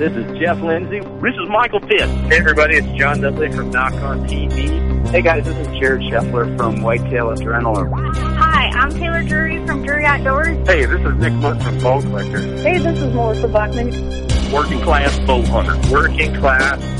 This is Jeff Lindsay. This is Michael Pitt. Hey, everybody, it's John Dudley from Nock On TV. Hey, guys, this is Jared Scheffler from Whitetail Adrenaline. Hi, I'm Taylor Drury from Drury Outdoors. Hey, this is Nick Mundt from Bone Collector. Hey, this is Melissa Bachman. Working Class Bow Hunter. Working Class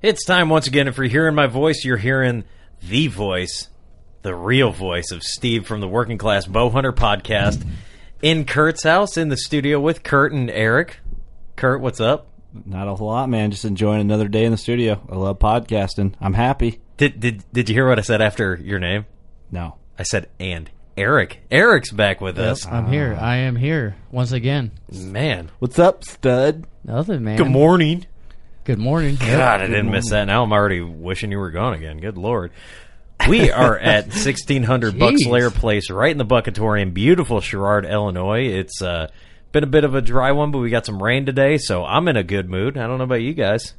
It's time once again. If you're hearing my voice, you're hearing the voice, the real voice of Steve from the Working Class Bowhunter podcast in Kurt's house in the studio with Kurt and Eric. Kurt, what's up? Not a whole lot, man. Just enjoying another day in the studio. I love podcasting. I'm happy. Did did did you hear what I said after your name? No. I said and Eric. Eric's back with us. I'm here. Ah. I am here once again. Man, What's up, stud? Nothing, man. good morning. Good morning. Yep. God, I didn't miss that. Now I'm already wishing you were gone again. Good lord. We are at 1600 Jeez. Buckslayer Place, right in the Buckatorium, beautiful Sherrard, Illinois. It's uh, been a bit of a dry one, but we got some rain today, so I'm in a good mood. I don't know about you guys.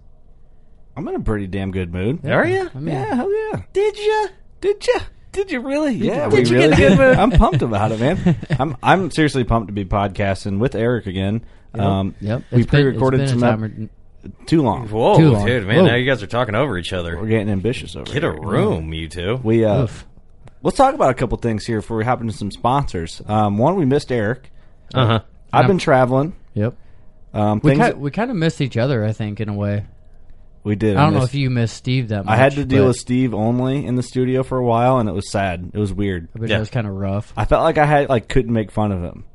I'm in a pretty damn good mood. Are you? I mean, Yeah, hell yeah. Did you? Did you? Did you really? Yeah, Did we you really in a good did. mood? I'm pumped about it, man. I'm I'm seriously pumped to be podcasting with Eric again. Um, Yep. we It's pre-recorded it's been some a ep- time too long. Whoa, Too long. dude, man! Whoa. Now you guys are talking over each other. We're getting ambitious over here. Get a here. room, you two. We uh, Oof. let's talk about a couple things here before we hop into some sponsors. Um, one, we missed Eric. Uh huh. I've been traveling. Yep. Um, We things kind, we kind of missed each other, I think, in a way. we did. I don't know missed- if you missed Steve that much. I had to deal but with Steve only in the studio for a while, and it was sad. It was weird. I bet Yeah. it was kind of rough. I felt like I had like couldn't make fun of him.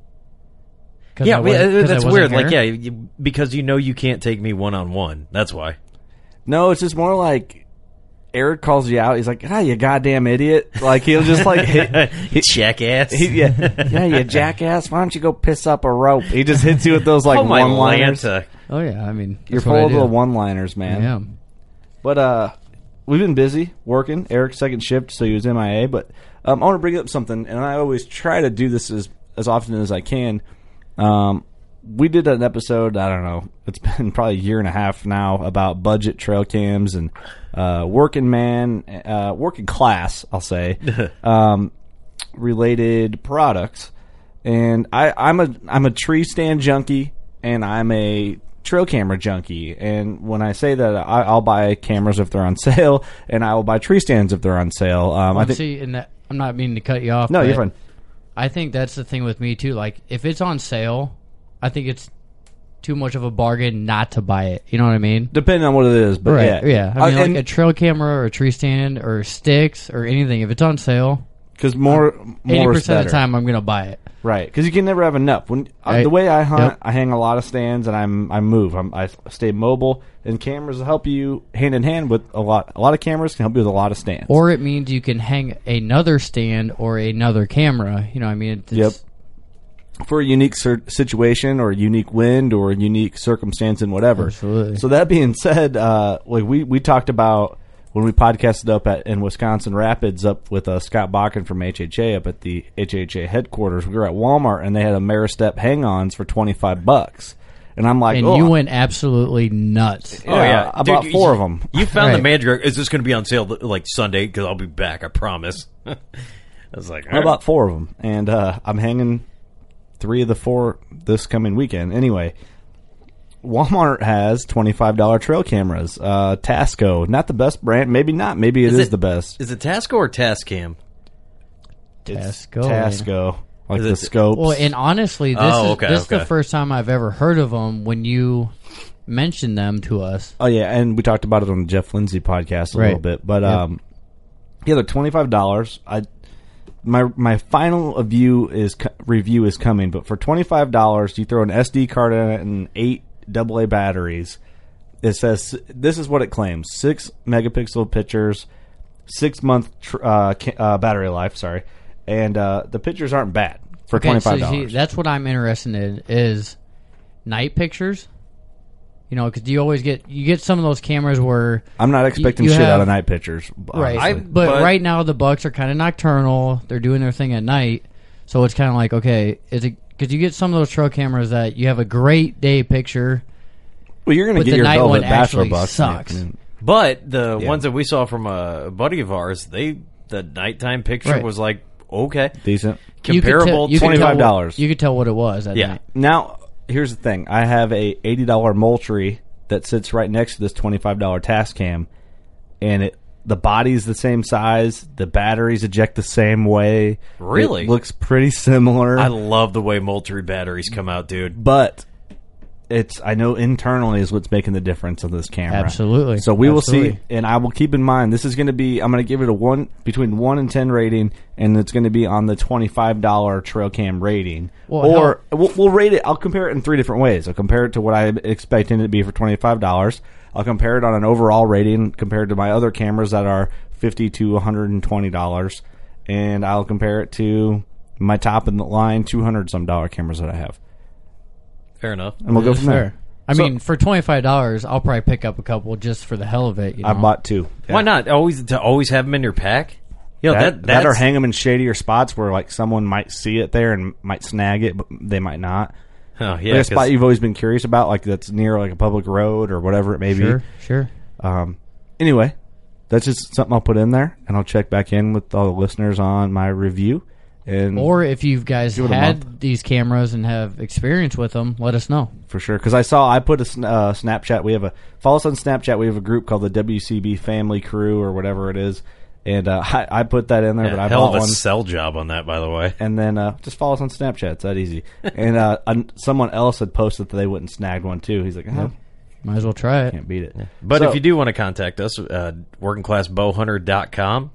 'Cause Yeah, I we- wasn't- uh, 'cause I that's wasn't weird. Like, yeah, you, because you know you can't take me one on one. That's why. No, it's just more like Eric calls you out. He's like, "Ah, you goddamn idiot!" Like he'll just like hit, Jackass. he, yeah, yeah, you jackass. Why don't you go piss up a rope? He just hits you with those like oh my one-liners. Oh, yeah. I mean, You're that's full of the one-liners, man. Yeah. But uh, we've been busy working. Eric's second shift, so he was MIA. But um, I want to bring up something, and I always try to do this as as often as I can. Um, we did an episode. I don't know. It's been probably a year and a half now about budget trail cams and uh, working man, uh, working class. I'll say um, related products. And I, I'm a I'm a tree stand junkie, and I'm a trail camera junkie, and when I say that, I, I'll buy cameras if they're on sale, and I will buy tree stands if they're on sale. Um, I Well, think see, and that, I'm not meaning to cut you off. no, you're fine. I think that's the thing with me too. Like, if it's on sale, I think it's too much of a bargain not to buy it. You know what I mean? Depending on what it is, but right. yeah, I mean, Uh, like a trail camera or a tree stand or sticks or anything. If it's on sale, because more eighty more percent of the time I'm gonna buy it. Right, because you can never have enough. When uh, the way I hunt, Yep. I hang a lot of stands and I'm I move. I'm, I stay mobile, and cameras help you hand in hand with a lot. A lot of cameras can help you with a lot of stands. Or it means you can hang another stand or another camera. You know, I mean, it's, Yep. for a unique cer- situation or a unique wind or a unique circumstance and whatever. Absolutely. So that being said, uh, like we we talked about when we podcasted up at in Wisconsin Rapids up with uh, Scott Bakken from HHA up at the HHA headquarters. We were at Walmart and they had Ameristep hang-ons for twenty five bucks, and I'm like, and oh, you went absolutely nuts. Oh yeah, I bought Dude, four you- of them. You found the Right. manager. Is this going to be on sale like Sunday? Because I'll be back. I promise. I was like, I bought four of them, and uh, I'm hanging three of the four this coming weekend. Anyway, Walmart has twenty five dollar trail cameras. Uh, Tasco, not the best brand, maybe not, maybe it is it- the best. Is it Tasco or Tascam? It's Tasco. Tasco, like Is the it- scopes. Well, and honestly, this Oh, is okay, this is okay. the first time I've ever heard of them when you mentioned them to us. Oh yeah, and we talked about it on the Jeff Lindsay podcast a Right. little bit, but Yep. um, yeah, they're twenty five dollars. I my my final review is review is coming, but for twenty five dollars, you throw an SD card in it and eight AA batteries. It says this is what it claims: six megapixel pictures, six month tr- uh, ca- uh, battery life. Sorry, and uh, the pictures aren't bad for Okay, twenty so see, dollars. that's what I'm interested in is night pictures. You know, because you always get you get some of those cameras where I'm not expecting you shit out have- of night pictures. right, honestly. but, but- right now the Bucks are kind of nocturnal. They're doing their thing at night, so it's kind of like okay, is it because you get some of those trail cameras that you have a great day picture. well, you're going to get the your night velvet one bachelor actually bucks. sucks. and- But the Yeah. ones that we saw from a buddy of ours, they the nighttime picture Right. was like okay, Decent. You could comparable you could tell what- $25. You could tell what it was. That Yeah. night. Now, here's the thing. I have a eighty dollar Moultrie that sits right next to this twenty five dollar Tascam, and it the body's the same size. The batteries eject the same way. Really? it looks pretty similar. I love the way Moultrie batteries come out, dude. but it's I know internally is what's making the difference of this camera. Absolutely. So we will see, and I will keep in mind this is going to be. I'm going to give it a one between one and ten rating, and it's going to be on the twenty five dollar trail cam rating. Well, or we'll, we'll rate it. I'll compare it in three different ways. I'll compare it to what I'm expecting it to be for twenty five dollars. I'll compare it on an overall rating compared to my other cameras that are fifty to one hundred and twenty dollars, and I'll compare it to my top in the line two hundred some dollar cameras that I have, Fair enough. and we'll go from there. I So- mean, for twenty five dollars, I'll probably pick up a couple just for the hell of it. You know? I bought two. Why not? Always to always have them in your pack. You know, that, that, that or hang them in shadier spots where like someone might see it there and might snag it, but they might not. Oh Like yeah, a spot you've always been curious about, like that's near like a public road or whatever it may Sure, be. sure. Um, anyway, that's just something I'll put in there, and I'll check back in with all the listeners on my review. And Or if you guys Give it a had these cameras and have experience with them, let us know. for sure, because I saw I put a sn- uh, Snapchat. We have a follow us on Snapchat. We have a group called the WCB Family Crew or whatever it is, and uh, I, I put that in there. Yeah, but I hell bought of a one. sell job on that, by the way. and then uh, just follow us on Snapchat. It's that easy. and uh, un- someone else had posted that they wouldn't snag one too. He's like, oh, Might as well try it. can't beat it. But So- if you do want to contact us, uh, workingclassbowhunter.com.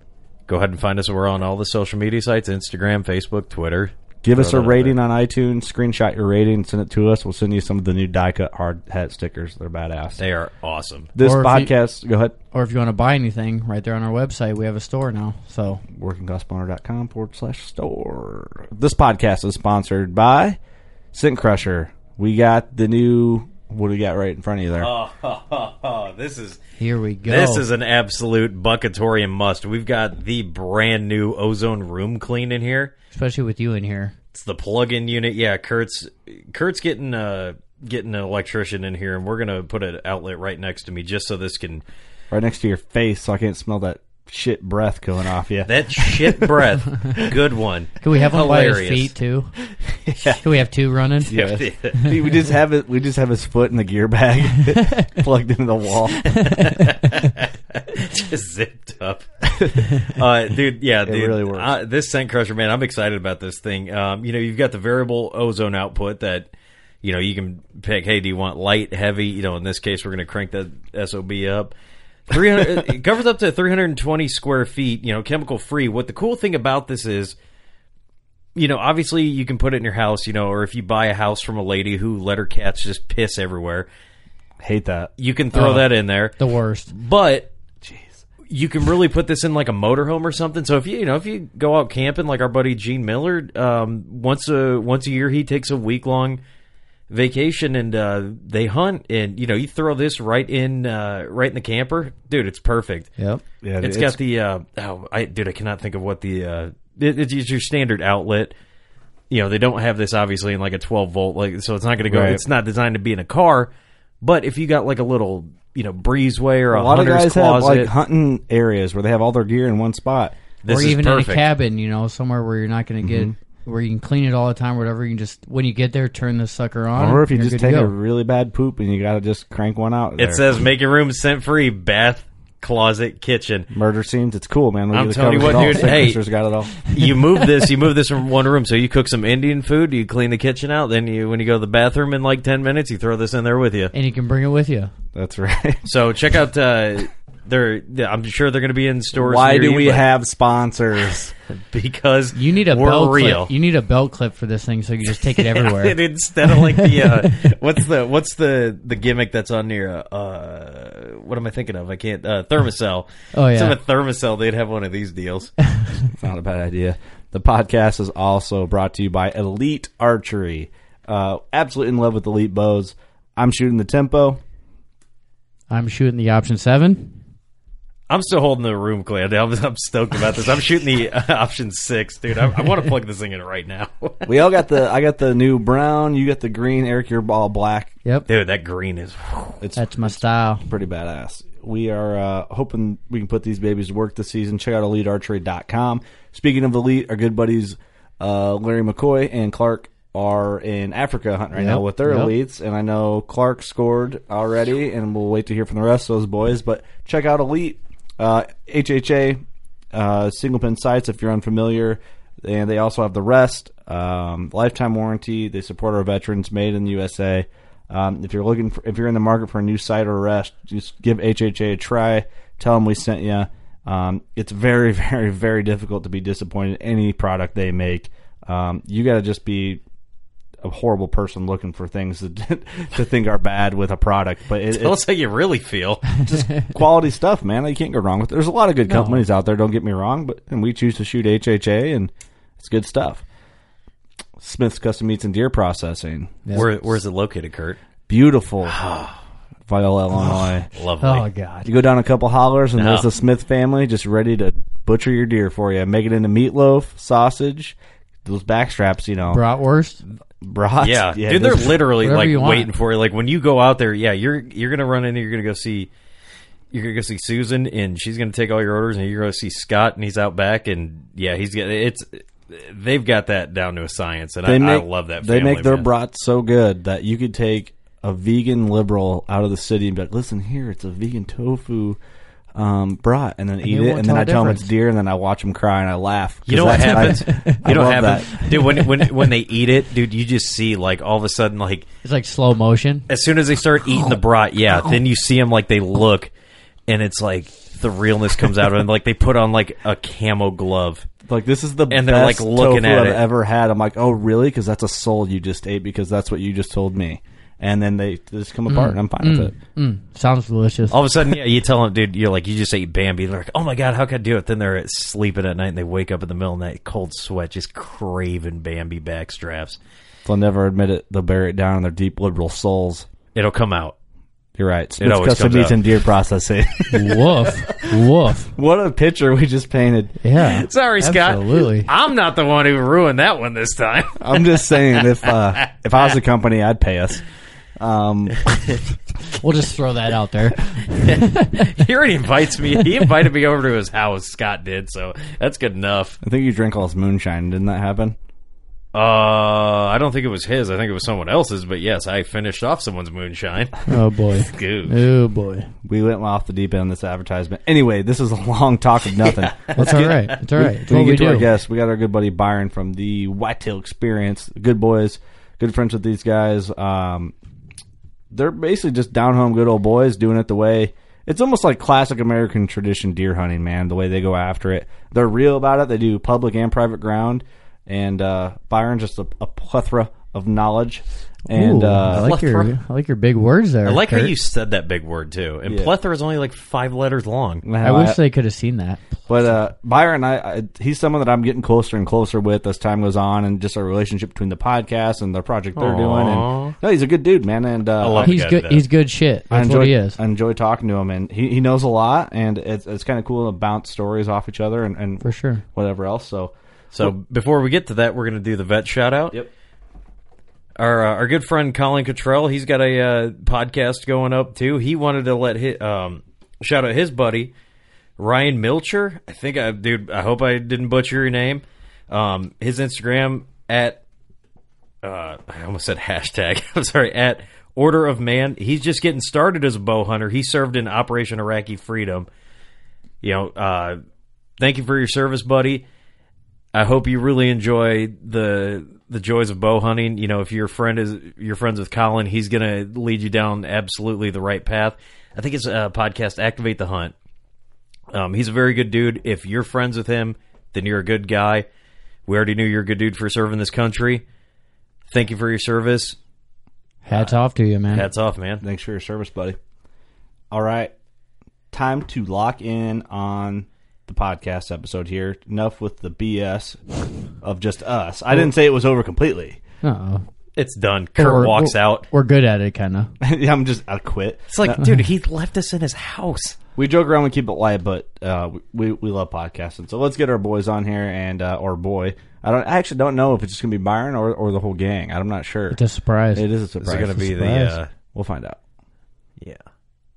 Go ahead and find us. We're on all the social media sites Instagram, Facebook, Twitter. Give us a Throw that out rating on iTunes, screenshot your rating, send it to us. We'll send you some of the new die cut hard hat stickers. They're badass. They are awesome. this Or if you- podcast, go ahead, Or if you want to buy anything, right there on our website, we have a store now. So workingclassboner.com forward slash store. This podcast is sponsored by Scent Crusher. We got the new, what do we got right in front of you there? Oh, this is here we go. this is an absolute buckatorium must. We've got the brand new ozone room clean in here. especially with you in here. It's the plug-in unit. Yeah, Kurt's Kurt's getting uh getting an electrician in here, and we're gonna put an outlet right next to me just so this can. right next to your face so I can't smell that shit breath going off you. That shit breath. Good one. Can we have one by his Hilarious. feet too? Can we have two running? Yeah. we just have it. We just have his foot in the gear bag plugged into the wall. just zipped up. Uh, dude, yeah, dude. really works. Uh, this scent crusher, man, I'm excited about this thing. Um, you know, you've got the variable ozone output that, you know, you can pick, hey, do you want light, heavy? You know, in this case, we're going to crank that SOB up. 300, it covers up to 320 square feet, you know, chemical free. What the cool thing about this is, you know, obviously you can put it in your house, you know, or if you buy a house from a lady who let her cats just piss everywhere, Hate that. you can throw Oh. that in there. The worst. But Jeez. you can really put this in like a motorhome or something. So if you you know if you go out camping like our buddy Gene Miller, um, once a once a year he takes a week long vacation and uh, they hunt and you know you throw this right in uh, right in the camper, dude. It's perfect. Yep. Yeah, It's got the uh, oh, I dude, I cannot think of what the uh, it, it's your standard outlet. You know, they don't have this obviously in like a 12 volt, like so it's not going to go. Right. It's not designed to be in a car, but if you got like a little you know breezeway or a, a lot of guys closet, have like hunting areas where they have all their gear in one spot. this or is even perfect. in a cabin, you know, somewhere where you're not going to get Mm-hmm. Where you can clean it all the time, or whatever. You can just when you get there, turn this sucker on. Or if you and you're just good to take a really bad poop and you got to just crank one out. It there. says make your room scent free, bath, closet, kitchen. murder scenes. It's cool, man. I'm telling you what, dude, hey. Christopher's got it all. You move this, you move this from one room. So you cook some Indian food, you clean the kitchen out, then you when you go to the bathroom in like 10 minutes, you throw this in there with you. and you can bring it with you. That's right. So check out uh they're I'm sure they're going to be in stores. Why near do you, we have sponsors? because You need a we're belt real. clip. You need a belt clip for this thing, so you just take it everywhere. And instead of like the uh, what's the what's the the gimmick that's on near uh, uh what am I thinking of? I can't uh Thermacell. Oh, yeah. Instead of a Thermacell, they'd have one of these deals. It's not a bad idea. The podcast is also brought to you by Elite Archery. Uh, absolutely in love with Elite bows. I'm shooting the tempo. I'm shooting the option seven. I'm still holding the room clear. I'm, I'm stoked about this. I'm shooting the uh, option six, dude. I, I want to plug this thing in right now, We all got the. I got the new brown. You got the green. Eric, you're all black. Yep, dude. That green is. It's that's my style. pretty badass. We are uh, hoping we can put these babies to work this season. Check out EliteArchery.com. Speaking of Elite, our good buddies uh, Larry McCoy and Clark are in Africa hunting right Yep, now with their yep. elites, and I know Clark scored already, and we'll wait to hear from the rest of those boys. But check out Elite, uh, HHA, uh, single pin sights if you're unfamiliar, and they also have the rest, um, lifetime warranty. They support our veterans, made in the USA. Um, if you're looking for, if you're in the market for a new sight or rest, just give HHA a try. Tell them we sent you. Um, it's very, very, very difficult to be disappointed in any product they make. Um, you got to just be a horrible person looking for things to, to think are bad with a product, but it, Tell it's us how you really feel. Just quality stuff, man. You can't go wrong with. it. There's a lot of good companies out there. Don't get me wrong, but and we choose to shoot HHA, and it's good stuff. Smith's Custom Meats and Deer Processing, Where where's it located, Kurt? beautiful, Viola, Illinois. Lovely. Oh god, You go down a couple hollers, and No. there's the Smith family just ready to butcher your deer for you. Make it into meatloaf, sausage, those backstraps, you know, bratwurst. Brats. Yeah, dude, they're literally like waiting for you. Like when you go out there, yeah, you're you're gonna run in. You're gonna go see. You're gonna go see Susan, and she's gonna take all your orders, and you're gonna see Scott, and he's out back, and yeah, he's got it's. They've got that down to a science, and I, make, I love that. They make their man. brats so good that you could take a vegan liberal out of the city and be like, "Listen here, it's a vegan tofu um, brat," and then eat it, and then I tell them it's difference. deer, and then I watch them cry and I laugh. You know what 'Cause happens? that's- I, you know what happens, that. dude? When when when they eat it, dude, you just see like all of a sudden, like It's like slow motion. as soon as they start eating the brat, yeah, then you see them like they look, and it's like the realness comes out of them. Like they put on like a camo glove. Like this is the And they're, best like, looking tofu at I've it. ever had. I'm like, oh really? Because that's a soul you just ate because that's what you just told me. And then they just come apart, and I'm fine with it. Mm, sounds delicious. All of a sudden, yeah, you tell them, dude, you're like, you just ate Bambi. They're like, oh my god, how can I do it? Then they're sleeping at night and they wake up in the middle of the night, cold sweat, just craving Bambi backstraps. They'll never admit it. They'll bury it down in their deep liberal souls. It'll come out. You're right. Smith's always custom comes meats out. and deer processing. woof, woof. what a picture we just painted. Yeah. Sorry, Scott. Absolutely. I'm not the one who ruined that one this time. I'm just saying, if uh, if I was a company, I'd pay us. Um, We'll just throw that out there. he already invites me. He invited me over to his house. Scott did, so that's good enough. I think you drank all his moonshine. Didn't that happen? Uh, I don't think it was his. I think it was someone else's. But yes, I finished off someone's moonshine. Oh boy. Good. Oh boy. We went off the deep end on this advertisement. Anyway, this is a long talk of nothing. That's all right. It's all right. It's we what get we to our do. guests. We got our good buddy Byron from the Whitetail Experience. Good boys, good friends with these guys. Um, they're basically just down home, good old boys doing it the way it's almost like classic American tradition deer hunting. Man, the way they go after it, they're real about it. They do public and private ground, and uh, Byron's just a, a plethora of knowledge. And Ooh, I uh, like your plethora. I like your big words there. I like how Kurt. you said that big word too. And Yeah. plethora is only like five letters long. I wish they could have seen that. But uh, Byron, I, I he's someone that I'm getting closer and closer with as time goes on, and just our relationship between the podcast and the project they're doing. Aw. And no, he's a good dude, man. And uh, I love He's guy good. though. He's good shit. I That's enjoy what he is. I enjoy talking to him, and he, he knows a lot, and it's it's kind of cool to bounce stories off each other and, and For sure. whatever else. So So before we get to that, we're going to do the vet shout out. Yep. Our uh, our good friend Colin Cottrell, he's got a uh, podcast going up too. He wanted to let his, um, shout out his buddy Ryan Milcher. I think I dude. I hope I didn't butcher your name. Um, his Instagram at uh, I almost said hashtag. I'm sorry at Order of Man. He's just getting started as a bow hunter. He served in Operation Iraqi Freedom. You know, uh, thank you for your service, buddy. I hope you really enjoy the the joys of bow hunting. You know, if your friend is your friends with Colin, he's gonna lead you down absolutely the right path. I think it's a podcast, Activate the Hunt. Um, he's a very good dude. If you're friends with him, then you're a good guy. We already knew you're a good dude for serving this country. Thank you for your service. Hats off to you, man. Hats off, man. thanks for your service, buddy. All right, time to lock in on the podcast episode here. Enough with the BS of just us. I didn't say it was over completely. Uh-oh. It's done. Kurt We're- walks we're- out. We're good at it, kind of. I'm just I quit. It's like, dude, he left us in his house. We joke around, we keep it light, but uh, we we love podcasting. So let's get our boys on here, and uh, or boy, I don't. I actually don't know if it's just gonna be Byron or, or the whole gang. I'm not sure. It's a surprise. It is a surprise. It's going to be the? surprise. Uh, We'll find out. yeah.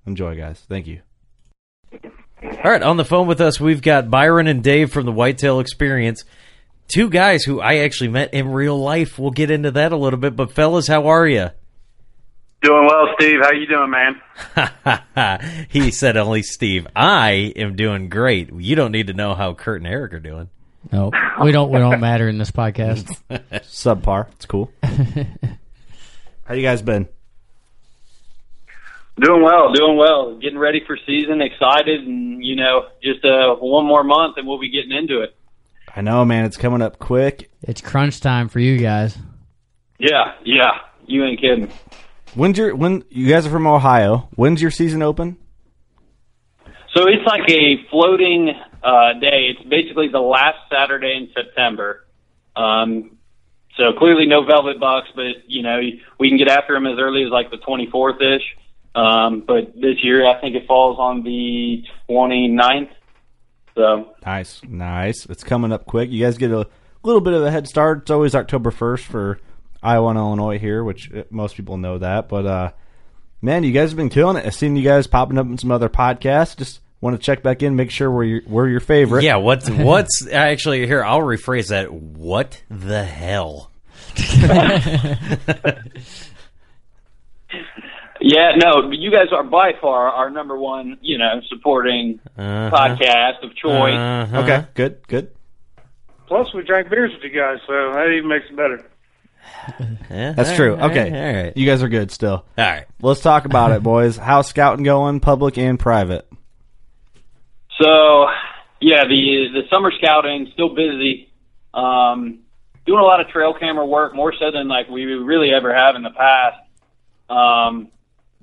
Enjoy, guys. Thank you. All right, on the phone with us, we've got Byron and Dave from the Whitetail Experience. Two guys who I actually met in real life. We'll get into that a little bit. But fellas, how are you? Doing well, Steve. How you doing, man? he said only Steve. I am doing great. You don't need to know how Kurt and Eric are doing. No, we don't. We don't matter in this podcast. Subpar. It's cool. How you guys been? Doing well, doing well. Getting ready for season, excited, and you know, just uh, one more month, and we'll be getting into it. I know, man. It's coming up quick. It's crunch time for you guys. Yeah, yeah. You ain't kidding. When's your when you guys are from Ohio? When's your season open? So it's like a floating uh, day. It's basically the last Saturday in September. Um, so clearly no velvet bucks, but you know we can get after them as early as like the 24th ish. Um, but this year I think it falls on the 29th. So Nice, nice. It's coming up quick. You guys get a little bit of a head start. It's always October first for Iowa and Illinois here, which uh, most people know that. But uh, man, you guys have been killing it. I've seen you guys popping up in some other podcasts. Just want to check back in, make sure we're your, we're your favorite. Yeah, what's what's actually here? I'll rephrase that. What the hell? yeah, no, you guys are by far our number one, you know, supporting Uh-huh. podcast of choice. Uh-huh. Okay. Good. Good. Plus, we drank beers with you guys, so that even makes it better. Yeah, That's all true. right, Okay. all right, You guys are good still. all right. Let's talk about it, boys. How's scouting going, public and private? So, yeah, the the summer scouting still busy. Um, doing a lot of trail camera work, more so than like we really ever have in the past. Um,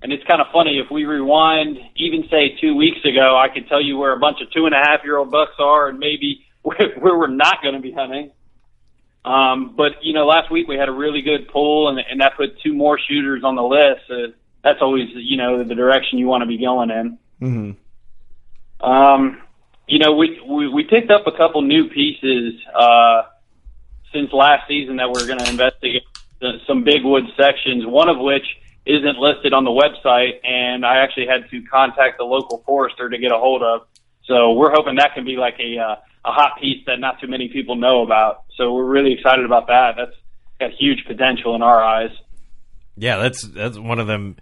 and it's kind of funny if we rewind, even say two weeks ago, I could tell you where a bunch of two and a half year old bucks are, and maybe where, where we're not going to be hunting. Um, but you know, last week we had a really good pull, and, and that put two more shooters on the list. So that's always you know the direction you want to be going in. Mm-hmm. Um, you know, we, we we picked up a couple new pieces uh, since last season that we're going to investigate the, some big wood sections. One of which isn't listed on the website, and I actually had to contact the local forester to get a hold of. So we're hoping that can be like a uh, a hot piece that not too many people know about. So we're really excited about that. That's got huge potential in our eyes. Yeah, that's that's one of them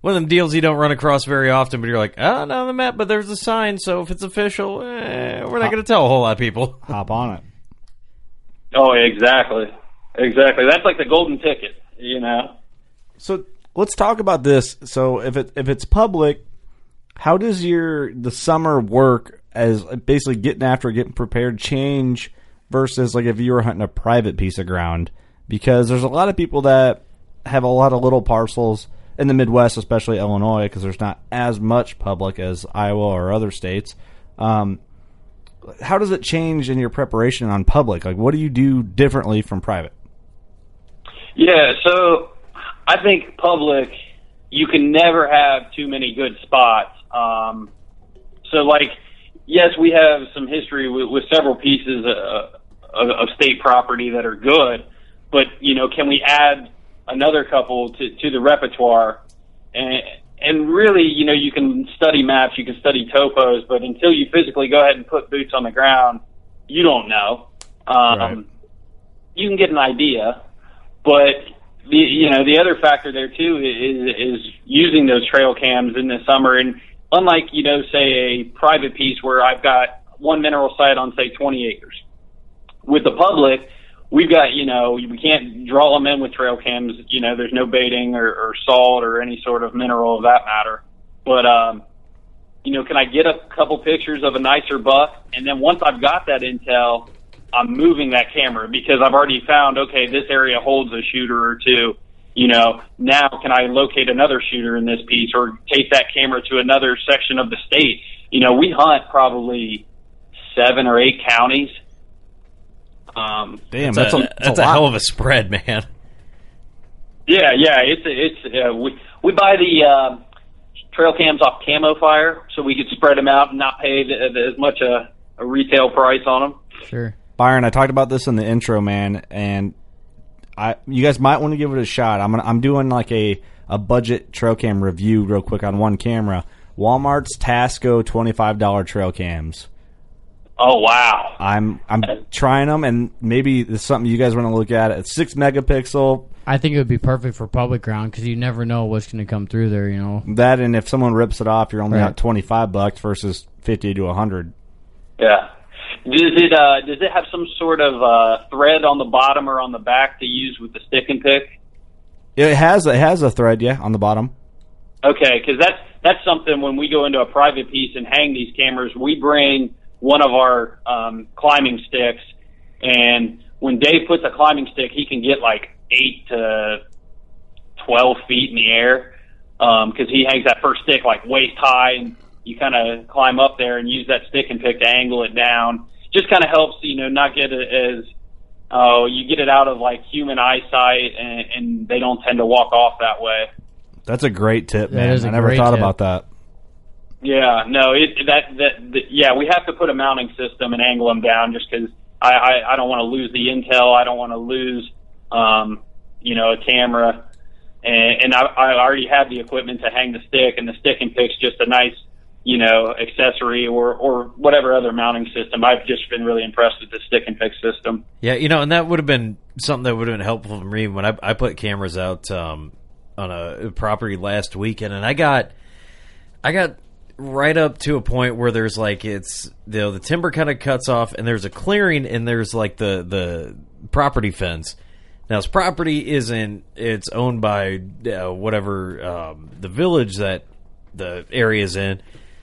one of them deals you don't run across very often, but you're like, oh, not on the map, but there's a sign, so if it's official, eh, we're not going to tell a whole lot of people. Hop on it. Oh, exactly, exactly. That's like the golden ticket, you know. So let's talk about this. So if it if it's public, how does your the summer work as basically getting after getting prepared change versus like if you were hunting a private piece of ground? Because there's a lot of people that have a lot of little parcels in the Midwest, especially Illinois, because there's not as much public as Iowa or other states. Um, how does it change in your preparation on public? Like, what do you do differently from private? Yeah, so I think public, you can never have too many good spots. Um, so, like, yes, we have some history with, with several pieces uh, of, of state property that are good, but you know, can we add another couple to, to the repertoire. And, and really, you know, you can study maps, you can study topos, but until you physically go ahead and put boots on the ground, you don't know. Um, Right. You can get an idea, but the you know the other factor there too is is using those trail cams in the summer. And unlike you know say a private piece where I've got one mineral site on say 20 acres, with the public, we've got, you know, we can't draw them in with trail cams. You know, there's no baiting or, or salt or any sort of mineral of that matter. But, um, you know, can I get a couple pictures of a nicer buck? And then once I've got that intel, I'm moving that camera because I've already found, okay, this area holds a shooter or two. You know, now can I locate another shooter in this piece or take that camera to another section of the state? You know, we hunt probably seven or eight counties. Um, Damn, That's, that's, a, a, that's that's a a hell of a spread, man. Yeah, yeah, it's it's uh, we we buy the uh, trail cams off CamoFire, so we could spread them out and not pay the, the, as much a, a retail price on them. Sure. Byron, I talked about this in the intro, man, and I you guys might want to give it a shot. I'm gonna, I'm doing like a a budget trail cam review real quick on one camera. Walmart's Tasco twenty five dollar trail cams. Oh wow! I'm I'm trying them, and maybe it's something you guys want to look at. It's six megapixel. I think it would be perfect for public ground because you never know what's going to come through there. You know. That and if someone rips it off, you're only Right. at twenty five bucks versus fifty to hundred. Yeah. Does it uh, does it have some sort of uh, thread on the bottom or on the back to use with the stick and pick? It has it has a thread, yeah, on the bottom. Okay, because that's that's something when we go into a private piece and hang these cameras, we bring one of our um, climbing sticks, and when Dave puts a climbing stick, he can get like eight to twelve feet in the air because he hangs that first stick like waist high, and you kind of climb up there and use that stick and pick to angle it down. Just kind of helps you know not get it as oh you get it out of like human eyesight, and, and they don't tend to walk off that way. That's a great tip, man. I never thought tip. about that. Yeah, no, it that, that that yeah, we have to put a mounting system and angle them down just because I, I I don't want to lose the intel. I don't want to lose um you know a camera, and, and I, I already have the equipment to hang the stick, and the stick and pick's just a nice you know accessory or or whatever other mounting system. I've just been really impressed with the stick and pick system. Yeah, you know, and that would have been something that would have been helpful for me when I, I put cameras out um, on a property last weekend, and I got, I got right up to a point where there's like it's you know the timber kind of cuts off, and there's a clearing, and there's like the the property fence. Now, this property isn't it's owned by uh, whatever um, the village that the area's in.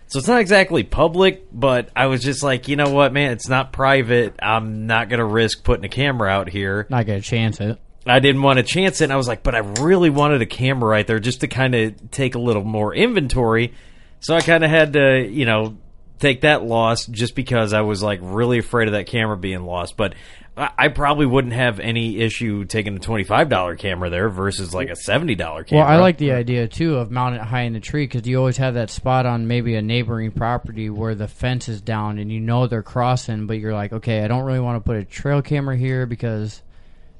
So it's not exactly public, but I was just like, you know what, man, it's not private. I'm not going to risk putting a camera out here. Not going to chance it. I didn't want to chance it. And I was like, but I really wanted a camera right there just to kind of take a little more inventory. So I kind of had to, you know, take that loss just because I was like really afraid of that camera being lost. But I, probably wouldn't have any issue taking a $25 camera there versus like a $70 camera. Well, I like the idea too of mounting it high in the tree because you always have that spot on maybe a neighboring property where the fence is down and you know they're crossing, but you're like, okay, I don't really want to put a trail camera here because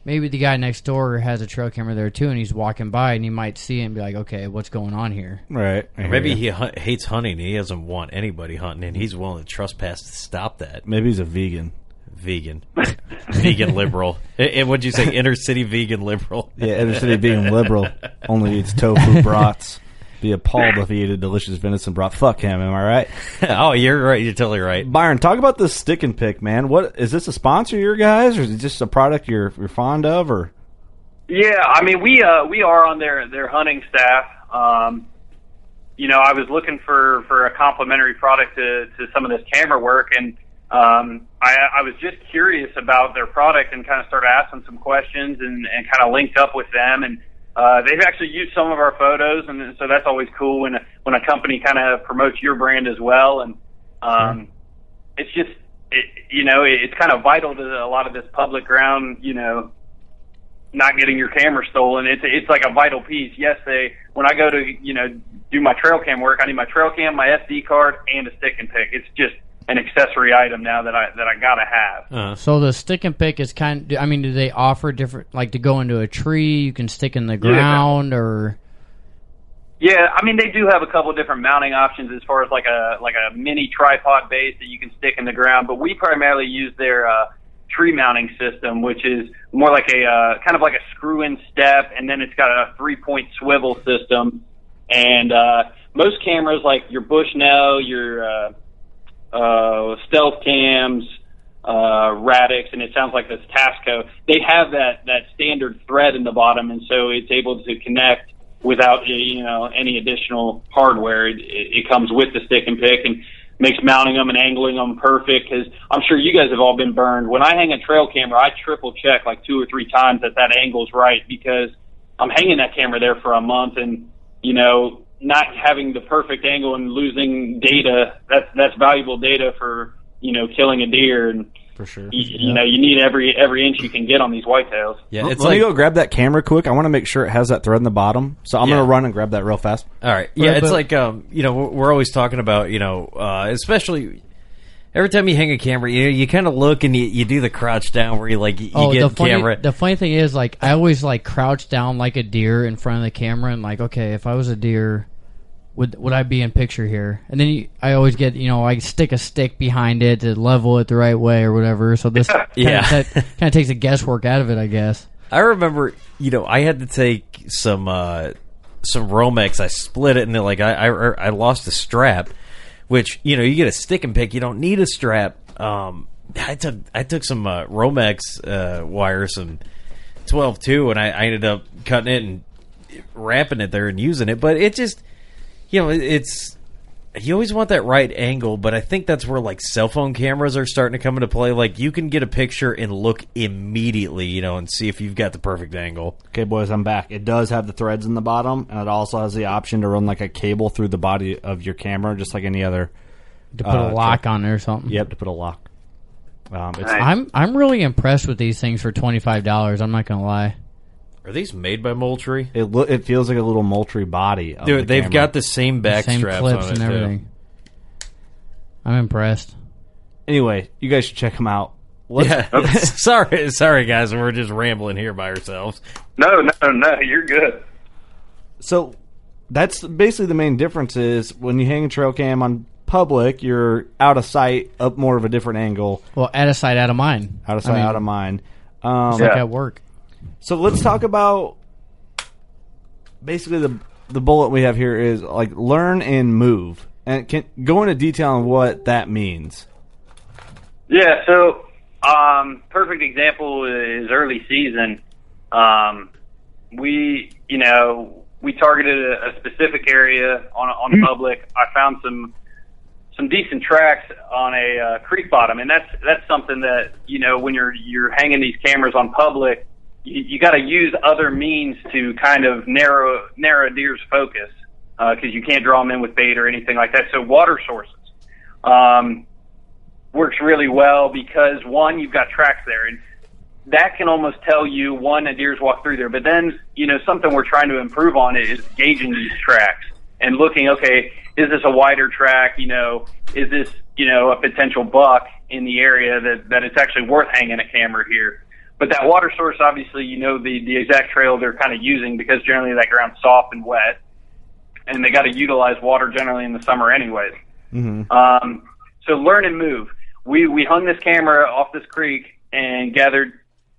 maybe the guy next door has a trail camera there too, and he's walking by and he might see it and be like, okay, what's going on here? Right. I Or hear maybe ya. he hu- hates hunting. He doesn't want anybody hunting, and he's willing to trespass to stop that. Maybe he's a vegan. Vegan, vegan liberal. And what'd you say? Inner city vegan liberal. Yeah, inner city being liberal only eats tofu brats. Be appalled if he ate a delicious venison broth. Fuck him. Am I right? oh, you're right. You're totally right. Byron, talk about this stick and pick, man. What is this a sponsor of your guys, or is it just a product you're you're fond of, or Yeah, I mean we uh we are on their their hunting staff. Um you know, I was looking for for a complimentary product to to some of this camera work and um I I was just curious about their product and kind of started asking some questions and and kind of linked up with them and uh they've actually used some of our photos and so that's always cool when a, when a company kind of promotes your brand as well and um it's just it, you know, it, it's kind of vital to a lot of this public ground, you know, not getting your camera stolen. It's it's like a vital piece. Yes, they when I go to you know do my trail cam work, I need my trail cam, my SD card, and a stick and pick. It's just an accessory item now that I that I gotta have. Uh, So the stick and pick is kind. I mean, do they offer different, like to go into a tree? You can stick in the ground, or Yeah, I mean they do have a couple of different mounting options as far as like a like a mini tripod base that you can stick in the ground, but we primarily use their uh, tree mounting system, which is more like a uh, kind of like a screw-in step, and then it's got a three-point swivel system. And uh, most cameras, like your Bushnell, your uh, uh, stealth cams, uh, Radix, and it sounds like this Tasco, they have that that standard thread in the bottom, and so it's able to connect without you know any additional hardware. It, it comes with the stick and pick and makes mounting them and angling them perfect. Because I'm sure you guys have all been burned. When I hang a trail camera, I triple check like two or three times that that angle's right because I'm hanging that camera there for a month and you know not having the perfect angle and losing data that's that's valuable data for you know killing a deer and for sure? you, you know you need every every inch you can get on these whitetails. yeah, Let it's me go grab that camera quick. I want to make sure it has that thread in the bottom. So I'm Yeah. gonna run and grab that real fast. All right. Yeah, But- it's but- like um, you know, we're we're always talking about, you know, uh, especially every time you hang a camera, you you kind of look and you, you do the crouch down where you like you oh, get the funny, camera. the funny thing is, like, I always like crouch down like a deer in front of the camera, and like, okay, if I was a deer, would would I be in picture here? And then you, I always get, you know, I stick a stick behind it to level it the right way or whatever. So this kind Yeah. of kind of takes the guesswork out of it, I guess. I remember, you know, I had to take some uh, some Romex. I split it and then like I, I I lost the strap, which you know you get a stick and pick. You don't need a strap. Um, I took I took some uh, Romex uh, wire, some twelve two, and I, I ended up cutting it and wrapping it there and using it. But it just, you know, it, it's you always want that right angle, but I think that's where like cell phone cameras are starting to come into play. Like you can get a picture and look immediately, you know, and see if you've got the perfect angle. Okay, boys, I'm back. It does have the threads in the bottom, and it also has the option to run like a cable through the body of your camera, just like any other. To put Uh, a lock on it or something. Yep, to put a lock. Um, it's, Nice. I'm I'm really impressed with these things for twenty five dollars. I'm not gonna lie. Are these made by Moultrie? it lo- it feels like a little Moultrie body. Of Dude, the they've camera. got the same The back same straps clips on it and everything. I'm impressed. Anyway, you guys should check them out. Let's- Yeah. sorry, sorry guys, we're just rambling here by ourselves. No, no, no, you're good. So that's basically the main difference is when you hang a trail cam on public, you're out of sight, up more of a different angle, Well, out of sight, out of mind. out of I sight, mean, out of mind. Um, It's like Yeah. at work. So let's talk about basically the the bullet we have here is like learn and move, and can go into detail on what that means. Yeah, so um, perfect example is early season. Um, we, you know, we targeted a, a specific area on on public. I found some some decent tracks on a uh, creek bottom, and that's that's something that you know when you're you're hanging these cameras on public, you, you got to use other means to kind of narrow narrow deer's focus uh, because you can't draw them in with bait or anything like that. So water sources. Um, works really well because one, you've got tracks there, and that can almost tell you one a deer's walked through there. But then, you know, something we're trying to improve on is gauging these tracks and looking. Okay, is this a wider track? You know, is this you know a potential buck in the area that that it's actually worth hanging a camera here? But that water source, obviously, you know the the exact trail they're kind of using because generally that ground's soft and wet, and they got to utilize water generally in the summer anyways. Mm-hmm. Um, so learn and move. We we hung this camera off this creek and gathered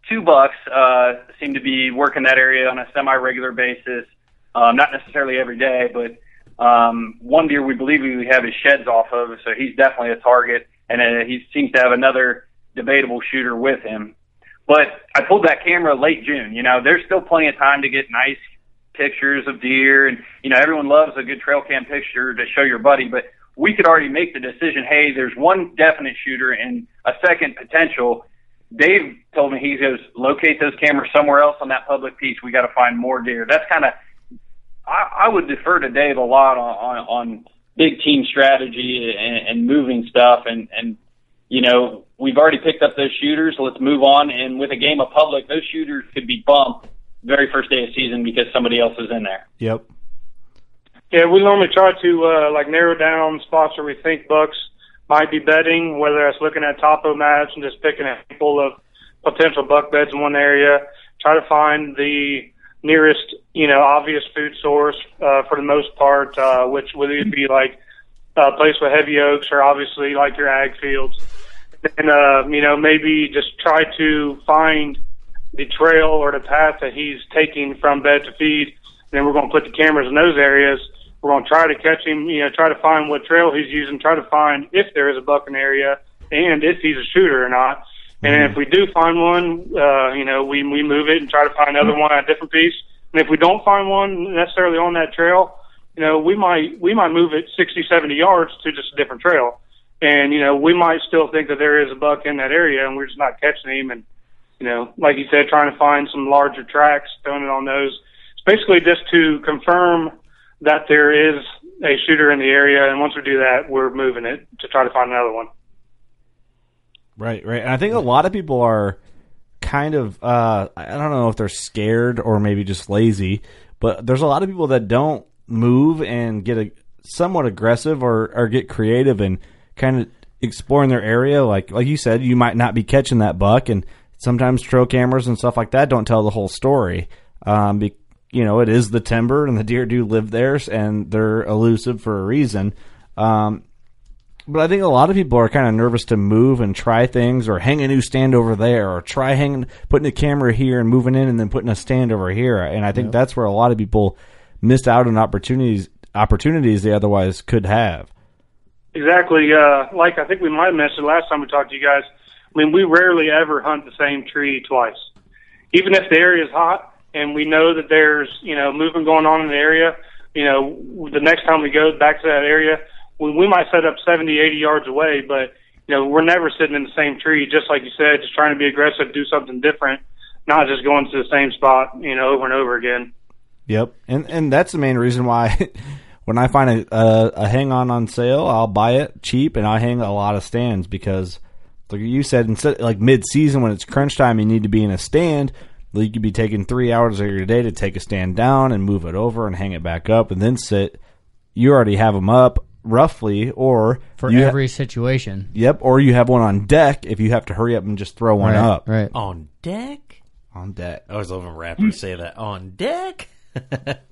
two bucks. Uh, seem to be working that area on a semi-regular basis. Um, not necessarily every day, but um, one deer we believe we have his sheds off of, so he's definitely a target. And uh, he seems to have another debatable shooter with him. But I pulled that camera late June. You know, there's still plenty of time to get nice pictures of deer, and you know, everyone loves a good trail cam picture to show your buddy. But we could already make the decision. Hey, there's one definite shooter and a second potential. Dave told me he goes locate those cameras somewhere else on that public piece. We got to find more deer. That's kind of I, I would defer to Dave a lot on on, on big team strategy and, and moving stuff and and you know we've already picked up those shooters. Let's move on. And with a game of public, those shooters could be bumped very first day of season because somebody else is in there. Yep. Yeah, we normally try to uh, like narrow down spots where we think bucks might be bedding, whether that's looking at topo maps and just picking a handful of potential buck beds in one area. Try to find the nearest, you know, obvious food source uh, for the most part, uh, which would either be like a place with heavy oaks or obviously like your ag fields. And, uh, you know, maybe just try to find the trail or the path that he's taking from bed to feed. Then we're going to put the cameras in those areas. We're going to try to catch him, you know, try to find what trail he's using, try to find if there is a buck in the area and if he's a shooter or not. And if we do find one, uh, you know, we we move it and try to find another one on a different piece. And if we don't find one necessarily on that trail, you know, we might we might move it 60, 70 yards to just a different trail. And you know, we might still think that there is a buck in that area, and we're just not catching him. And you know, like you said, trying to find some larger tracks, throwing it on those. It's basically just to confirm that there is a shooter in the area, and once we do that, we're moving it to try to find another one. Right, right. And I think a lot of people are kind of uh I don't know if they're scared or maybe just lazy, but there's a lot of people that don't move and get a somewhat aggressive or or get creative and kind of exploring their area like like you said you might not be catching that buck and sometimes trail cameras and stuff like that don't tell the whole story um be, you know it is the timber and the deer do live there and they're elusive for a reason um but I think a lot of people are kind of nervous to move and try things, or hang a new stand over there, or try hanging, putting a camera here and moving in, and then putting a stand over here. And I think Yep. that's where a lot of people missed out on opportunities opportunities they otherwise could have. Exactly. Uh, like I think we might have mentioned last time we talked to you guys. I mean, we rarely ever hunt the same tree twice. Even if the area is hot and we know that there's you know movement going on in the area, you know, the next time we go back to that area, we, we might set up 70, 80 yards away, but you know, we're never sitting in the same tree. Just like you said, just trying to be aggressive, do something different, not just going to the same spot, you know, over and over again. Yep, and and that's the main reason why when I find a a, a hang on on sale, I'll buy it cheap and I hang a lot of stands because, like you said, instead like mid season when it's crunch time, you need to be in a stand. You could be taking three hours of your day to take a stand down and move it over and hang it back up and then sit. You already have them up roughly, or for you ha- every situation. Yep, or you have one on deck if you have to hurry up and just throw one Right, up. right. On deck? On deck. I was hoping rappers say that. On deck?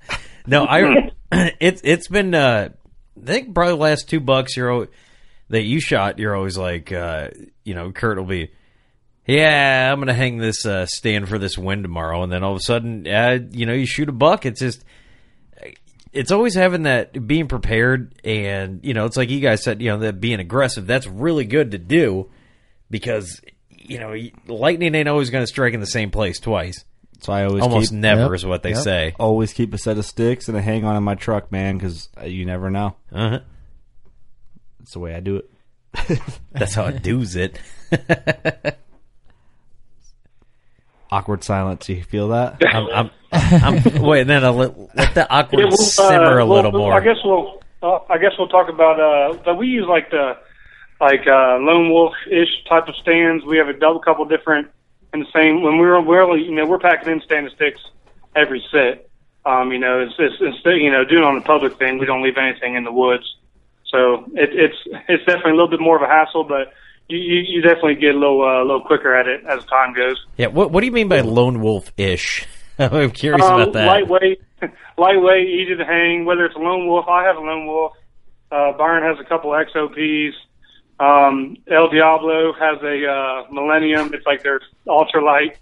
no, I. It's it's been. Uh, I think probably the last two bucks you're that you shot. You're always like, uh, you know, Kurt will be. Yeah, I'm gonna hang this uh, stand for this win tomorrow, and then all of a sudden, uh, you know, you shoot a buck. It's just, it's always having that being prepared, and you know, it's like you guys said, you know, that being aggressive. That's really good to do because you know, lightning ain't always gonna strike in the same place twice. So I always almost keep- never Yep. is what they Yep. say. Always keep a set of sticks and a hang on in my truck, man, because you never know. Uh-huh. That's the way I do it. That's how I do's it. Awkward silence. Do you feel that? I'm, I'm, I'm wait. Then I'll let, let the awkward Yeah, we'll, uh, simmer a we'll- little we'll- more. I guess we'll. Uh, I guess we'll talk about. Uh, we use like the like uh, lone wolf ish type of stands. We have a double couple different in the same. When we're we're you know we're packing in stand of sticks every set. Um, you know, it's, it's, it's you know doing on the public thing. We don't leave anything in the woods. So it, it's it's definitely a little bit more of a hassle, but you, you, you definitely get a little uh, a little quicker at it as time goes. Yeah. What What do you mean by lone wolf ish? I'm curious Um, about that. Lightweight, lightweight, easy to hang. Whether it's a lone wolf, I have a lone wolf. Uh, Byron has a couple XOPs. Um, El Diablo has a uh, Millennium. It's like their ultralight.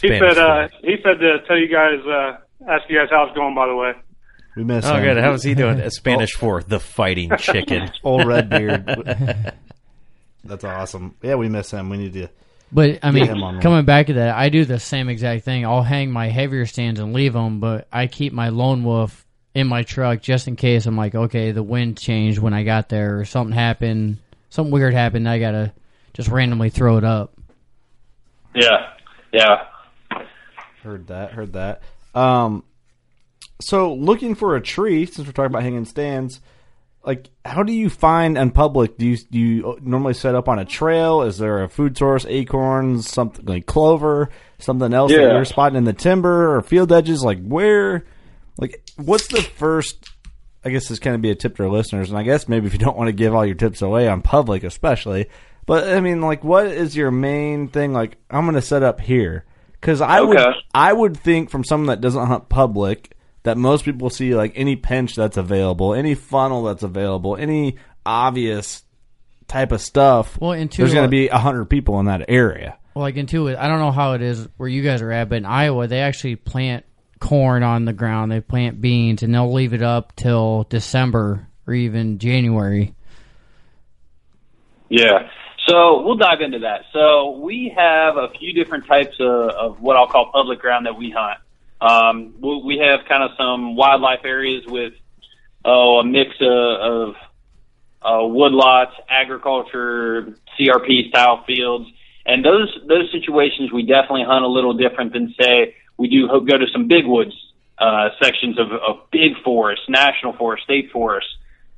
He said uh, he said to tell you guys, uh, ask you guys how it's going. By the way, We miss Oh, him. good. How's he doing? A Spanish for the fighting chicken. Old Redbeard. That's awesome. Yeah, we miss him. We need to. But I mean, him one. coming back to that, I do the same exact thing. I'll hang my heavier stands and leave them, but I keep my lone wolf in my truck just in case. I'm like, okay, the wind changed when I got there, or something happened, something weird happened. I gotta just randomly throw it up. Yeah, yeah. Heard that. Heard that. Um, so looking for a tree, since we're talking about hanging stands, like how do you find in public? Do you do you normally set up on a trail? Is there a food source, acorns, something like clover, something else that you're spotting in the timber or field edges? Like where? Like what's the first? I guess this kind of be a tip to our listeners, and I guess maybe if you don't want to give all your tips away on public, especially. But I mean, like, what is your main thing? Like, I'm going to set up here because I would, I would think from someone that doesn't hunt public that most people see like any pinch that's available, any funnel that's available, any obvious type of stuff. Well, and two, there's going uh, to be a hundred people in that area. Well, like into it, I don't know how it is where you guys are at, but in Iowa, they actually plant corn on the ground. They plant beans, and they'll leave it up till December or even January. Yeah. So we'll dive into that. So we have a few different types of, of what I'll call public ground that we hunt. Um, we have kind of some wildlife areas with oh a mix of, of uh, woodlots, agriculture, CRP style fields, and those those situations we definitely hunt a little different than say we do go to some big woods uh, sections of, of big forests, national forest, state forests,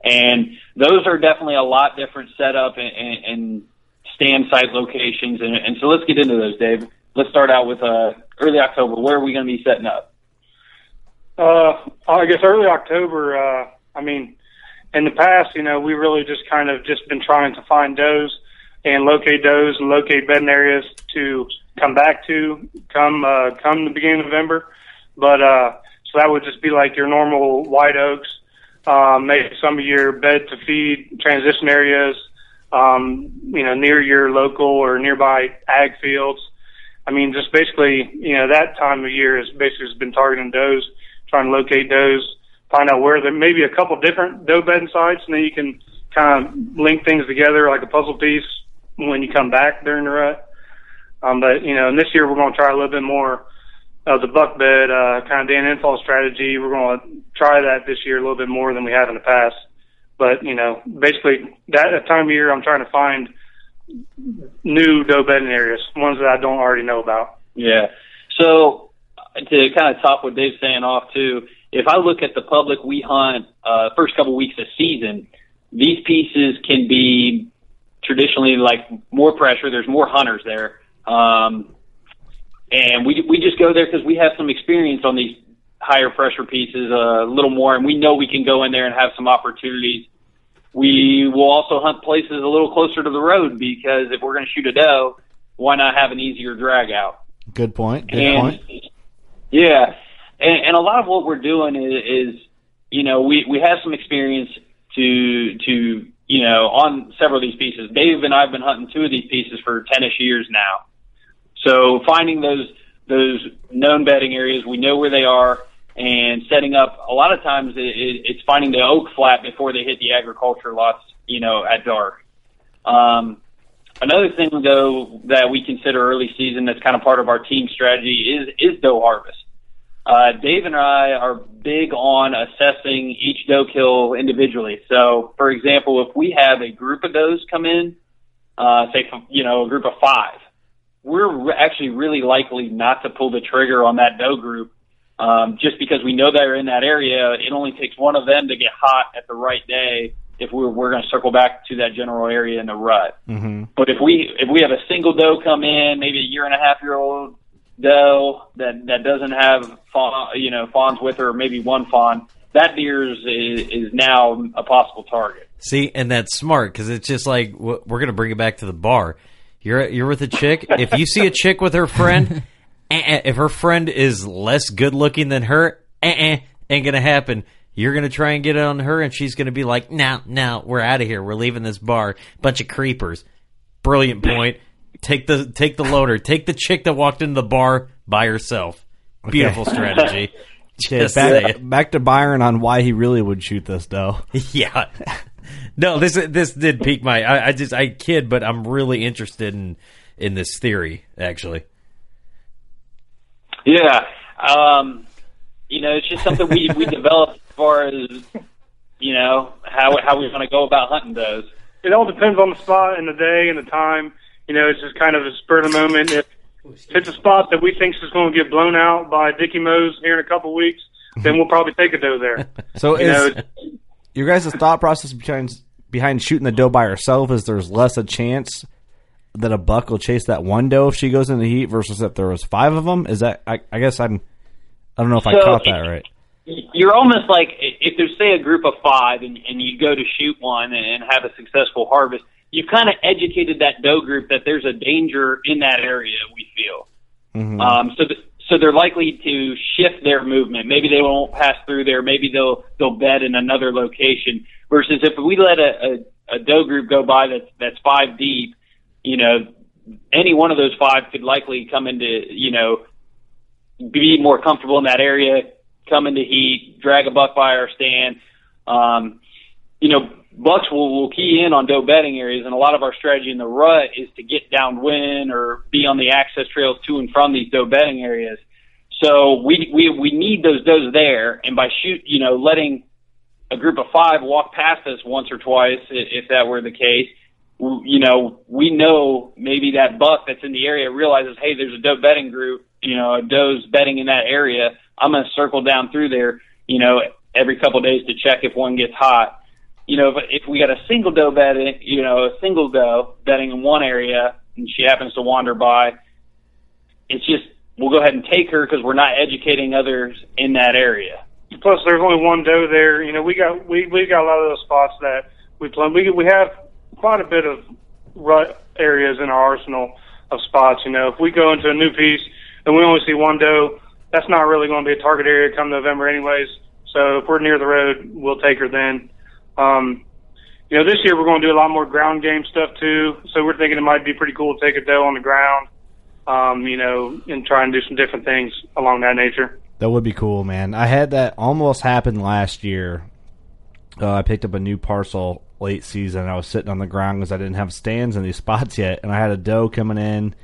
and those are definitely a lot different setup and, and, and stand site locations. And, and so let's get into those, Dave. Let's start out with uh, early October. Where are we going to be setting up? Uh, I guess early October. Uh, I mean, in the past, you know, we really just kind of just been trying to find does and locate does and locate bedding areas to come back to come uh, come the beginning of November. But uh, so that would just be like your normal white oaks, um, maybe some of your bed to feed transition areas, um, you know, near your local or nearby ag fields. I mean, just basically, you know, that time of year is basically has been targeting does, trying to locate does, find out where there maybe a couple different doe bedding sites, and then you can kind of link things together like a puzzle piece when you come back during the rut. Um, but you know, and this year we're going to try a little bit more of the buck bed uh, kind of Dan Infalt strategy. We're going to try that this year a little bit more than we have in the past. But you know, basically that time of year, I'm trying to find new doe bedding areas, ones that I don't already know about. Yeah. So to kind of top what Dave's saying off too, if I look at the public we hunt uh, first couple weeks of season, these pieces can be traditionally like more pressure. There's more hunters there, um, and we we just go there because we have some experience on these higher pressure pieces uh, a little more, and we know we can go in there and have some opportunities. We will also hunt places a little closer to the road because if we're going to shoot a doe, why not have an easier drag out? Good point. Good and point. yeah, and, and a lot of what we're doing is, is, you know, we we have some experience to to you know on several of these pieces. Dave and I've been hunting two of these pieces for ten-ish years now. So finding those those known bedding areas, we know where they are, and setting up. A lot of times, it, it, it's finding the oak flat before they hit the agriculture lots. You know, at dark. Um, Another thing, though, that we consider early season that's kind of part of our team strategy is is doe harvest. Uh, Dave and I are big on assessing each doe kill individually. So, for example, if we have a group of does come in, uh, say, you know, a group of five, we're actually really likely not to pull the trigger on that doe group um, just because we know they're in that area. It only takes one of them to get hot at the right day if we're, we're going to circle back to that general area in the rut. Mm-hmm. But if we if we have a single doe come in, maybe a year and a half year old doe that that doesn't have fawn, you know fawns with her, or maybe one fawn, that deer is, is is now a possible target. See, and that's smart because it's just like we're gonna bring it back to the bar. You're you're with a chick. If you see a chick with her friend, eh-eh, if her friend is less good looking than her, eh-eh, ain't gonna happen. You're gonna try and get it on her, and she's gonna be like, "No, no, we're out of here. We're leaving this bar. Bunch of creepers." Brilliant point. Take the take the loader. Take the chick that walked into the bar by herself. Beautiful strategy. Just back, back to Byron on why he really would shoot this though. yeah. No, this this did pique my. I, I just I kid, but I'm really interested in in this theory actually. Yeah. Um, you know, it's just something we we developed as far as you know how how we want to go about hunting those. It all depends on the spot and the day and the time. You know, it's just kind of a spur of the moment. If if it's a spot that we think is going to get blown out by Dickie Mose here in a couple weeks, then we'll probably take a doe there. So You is know, your guys' thought process behind behind shooting the doe by herself is there's less a chance that a buck will chase that one doe if she goes in the heat versus if there was five of them? Is that I, I guess I'm I don't know if I caught that right. you're almost like if there's say a group of five and, and you go to shoot one and have a successful harvest, you've kind of educated that doe group that there's a danger in that area. We feel um, so. Th- so they're likely to shift their movement. Maybe they won't pass through there. Maybe they'll they'll bed in another location. Versus if we let a, a, a doe group go by that's that's five deep, you know, any one of those five could likely come into you know be more comfortable in that area, come into heat, drag a buck by our stand. Um, you know, bucks will, will key in on doe bedding areas, and a lot of our strategy in the rut is to get downwind or be on the access trails to and from these doe bedding areas. So we we we need those does there, and by shoot, you know, letting a group of five walk past us once or twice, if that were the case, you know, we know maybe that buck that's in the area realizes, hey, there's a doe bedding group, you know, a doe's bedding in that area. I'm going to circle down through there, you know, every couple of days to check if one gets hot. You know, if, if we got a single doe bedding, you know, a single doe bedding in one area and she happens to wander by, it's just, we'll go ahead and take her because we're not educating others in that area. plus there's only one doe there. You know, we got we we've got a lot of those spots that we play. We we have quite a bit of rut areas in our arsenal of spots. You know, if we go into a new piece and we only see one doe, that's not really going to be a target area come November, anyways. So if we're near the road, we'll take her then. Um, you know, this year we're going to do a lot more ground game stuff too. So we're thinking it might be pretty cool to take a doe on the ground. Um, you know, and try and do some different things along that nature. That would be cool, man. I had that almost happen last year. Uh, I picked up a new parcel late season. I was sitting on the ground because I didn't have stands in these spots yet, and I had a doe coming in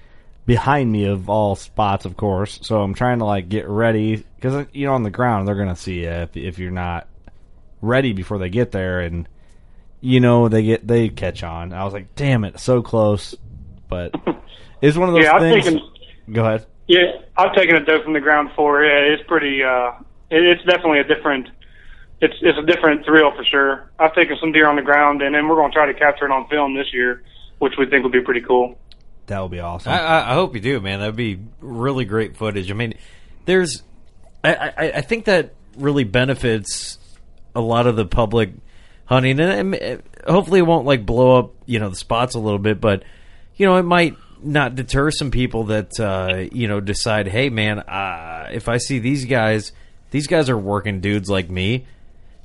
behind me of all spots, of course. So I'm trying to like get ready because you know on the ground they're gonna see you if if you're not ready before they get there, and you know they get they catch on. I was like, damn it, so close, but it's one of those Yeah, I've things. taken- Go ahead. Yeah, I've taken a doe from the ground before. Yeah, it's pretty. uh it, It's definitely a different. It's it's a different thrill for sure. I've taken some deer on the ground, and then we're going to try to capture it on film this year, which we think would be pretty cool. That would be awesome. I, I, I hope you do, man. That'd be really great footage. I mean, there's, I, I, I think that really benefits a lot of the public hunting, and hopefully it won't like blow up, you know, the spots a little bit, but you know, it might not deter some people that uh, you know decide, hey, man, uh, if I see these guys, these guys are working dudes like me.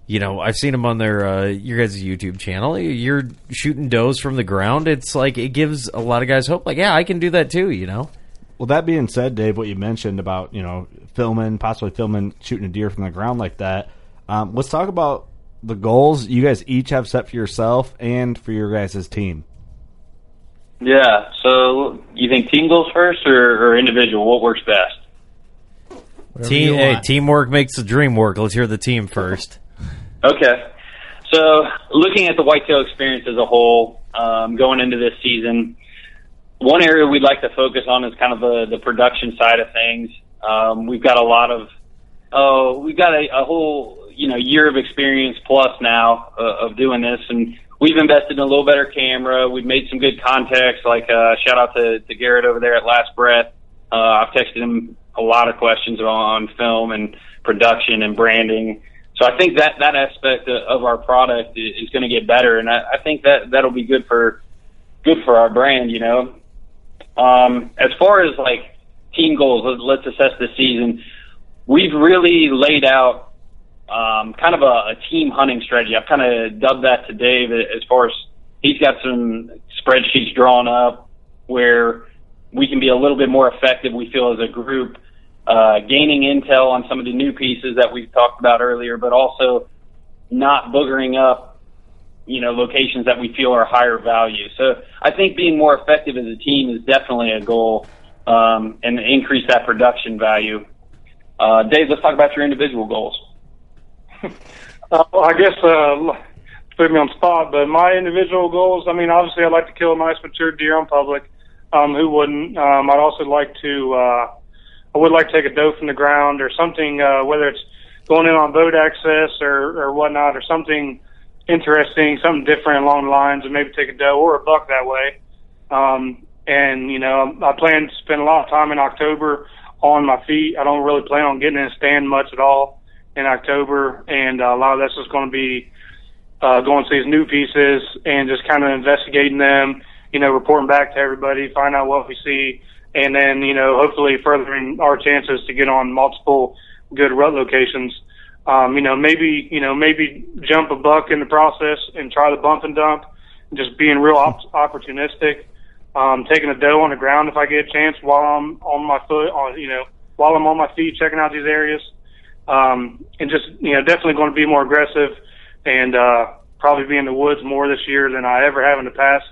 You know, I've seen them on their uh, your guys' YouTube channel. You're shooting does from the ground. It's like it gives a lot of guys hope. Like, yeah, I can do that too. You know. Well, that being said, Dave, what you mentioned about you know filming, possibly filming, shooting a deer from the ground like that. Um, let's talk about the goals you guys each have set for yourself and for your guys' team. Yeah. So you think team goals first or, or individual? What works best? Whatever Team, hey, teamwork makes the dream work. Let's hear the team first. Okay. So looking at the whitetail experience as a whole, um, going into this season, one area we'd like to focus on is kind of the, the production side of things. Um, we've got a lot of, oh, we've got a, a whole, you know, year of experience plus now uh, of doing this and we've invested in a little better camera. We've made some good contacts like, uh, shout out to, to Garrett over there at Last Breath. Uh, I've texted him a lot of questions on film and production and branding. so I think that that aspect of our product is going to get better, and I, I think that that'll be good for good for our brand. You know, um, as far as like team goals, let- let's assess the season. We've really laid out um, kind of a, a team hunting strategy. I've kind of dubbed that to Dave as far as he's got some spreadsheets drawn up where we can be a little bit more effective. We feel as a group, uh, gaining intel on some of the new pieces that we've talked about earlier, but also not boogering up, you know, locations that we feel are higher value. So I think being more effective as a team is definitely a goal, um, and increase that production value. Uh, Dave, let's talk about your individual goals. Uh, I guess uh, put me on spot, but my individual goals. I mean, obviously, I'd like to kill a nice mature deer on public. Um, who wouldn't? Um, I'd also like to. Uh, I would like to take a doe from the ground or something, uh, whether it's going in on boat access or or whatnot, or something interesting, something different along the lines, and maybe take a doe or a buck that way. Um, and you know, I plan to spend a lot of time in October on my feet. I don't really plan on getting in a stand much at all in October, and uh, a lot of that's just going to be uh, going to these new pieces and just kind of investigating them. You know, reporting back to everybody, find out what we see, and then you know, hopefully furthering our chances to get on multiple good rut locations. Um, you know, maybe you know maybe jump a buck in the process and try the bump and dump, just being real op- opportunistic. Um, taking a doe on the ground if I get a chance while I'm on my foot, on you know, while I'm on my feet checking out these areas um, and just you know definitely going to be more aggressive and uh, probably be in the woods more this year than I ever have in the past.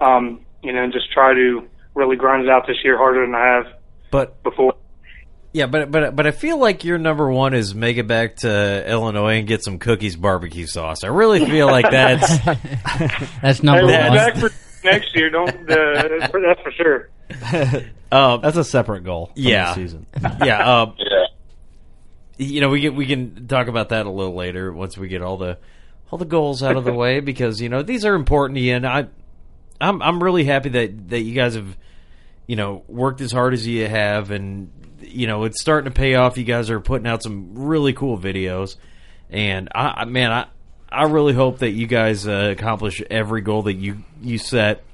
Um, you know, and just try to really grind it out this year harder than I have But before. yeah, but but but I feel like your number one is make it back to Illinois and get some cookies barbecue sauce. I really feel like that's That's number Hey, one. back for next year, don't uh, that's for- that's for sure. um, That's a separate goal. From Yeah. the season. yeah. Um, Yeah. You know, we get we can talk about that a little later once we get all the all the goals out of the way because you know these are important to you, and I I'm I'm really happy that that you guys have you know worked as hard as you have, and you know it's starting to pay off. You guys are putting out some really cool videos, and I I- man I. I really hope that you guys uh, accomplish every goal that you, you set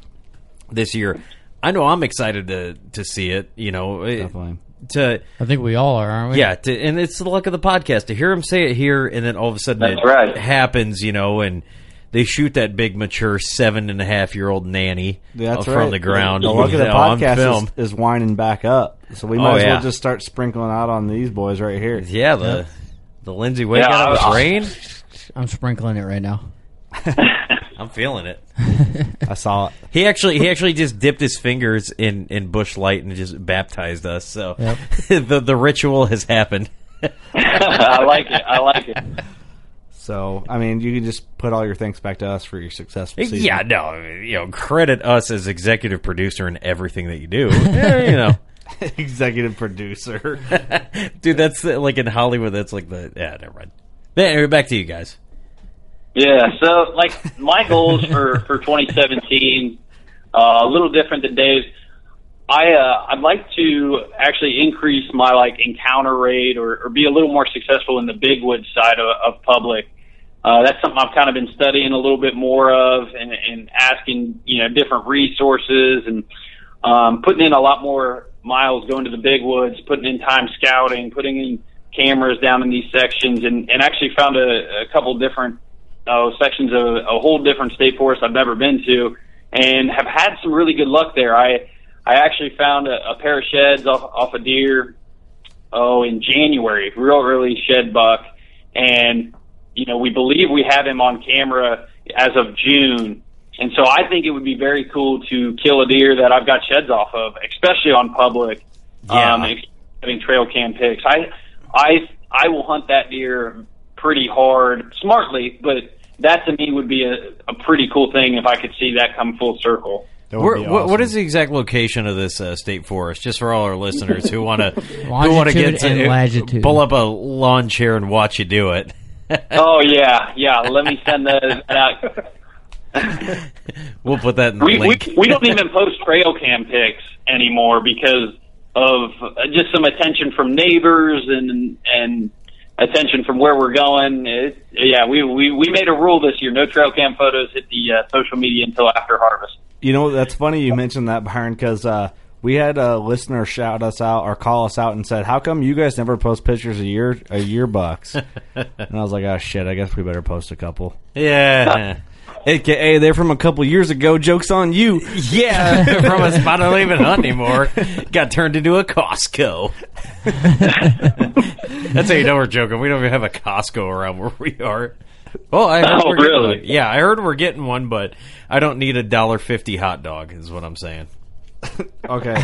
this year. I know I'm excited to to see it. You know, it- Definitely. To I think we all are, aren't we? yeah, to, and it's the luck of the podcast to hear him say it here, and then all of a sudden That's it right. happens, you know, and they shoot that big, mature seven and a half year old nanny That's uh, right. from the ground. The luck of the know, podcast film. is, is winding back up, so we might Oh, as yeah. well just start sprinkling out on these boys right here. Yeah, the the Lindsay Wake Yeah, out of I- rain. I'm sprinkling it right now. I'm feeling it. I saw it. He actually he actually just dipped his fingers in in Busch Light and just baptized us. So Yep. the the ritual has happened. I like it. I like it. So I mean, you can just put all your thanks back to us for your successful season. Yeah, no, you know, credit us as executive producer in everything that you do. Yeah, you know. executive producer. Dude, that's uh, like in Hollywood. That's like the yeah. Never mind. Yeah, Anyway, back to you guys. Yeah, so like my goals for for 2017, uh, a little different than Dave's. I uh, I'd like to actually increase my like encounter rate or, or be a little more successful in the big wood side of, of public. Uh, that's something I've kind of been studying a little bit more of and, and asking you know different resources and um, putting in a lot more miles going to the big woods, putting in time scouting, putting in cameras down in these sections, and, and actually found a, a couple different uh, sections of a whole different state forest I've never been to, and have had some really good luck there. I I actually found a, a pair of sheds off, off a deer, oh, in January, real early shed buck, and you know we believe we have him on camera as of June. And so I think it would be very cool to kill a deer that I've got sheds off of, especially on public, Yeah. um, having trail cam pics. I, I, I will hunt that deer pretty hard, smartly, but that to me would be a, a pretty cool thing if I could see that come full circle. That would Where, be what, what awesome. is the exact location of this uh, state forest? Just for all our listeners who want to who want to get to latitude. pull up a lawn chair and watch you do it. oh yeah, yeah. Let me send that out. We'll put that in the we, we link. we don't even post trail cam pics anymore because of uh, just some attention from neighbors and and attention from where we're going. It, yeah, we, we we made a rule this year: no trail cam photos hit the uh, social media until after harvest. You know, that's funny you mentioned that, Byron, because uh, we had a listener shout us out or call us out and said, "How come you guys never post pictures of your a yearbucks?" and I was like, "Oh shit, I guess we better post a couple." Yeah. AKA, they're from a couple years ago. Jokes on you. Yeah, from a spot I don't even hunt anymore. Got turned into a Costco. That's how you know we're joking. We don't even have a Costco around where we are. Well, I heard Oh, we're really? one. Yeah, I heard we're getting one, but I don't need a dollar fifty hot dog. Is what I'm saying. Okay.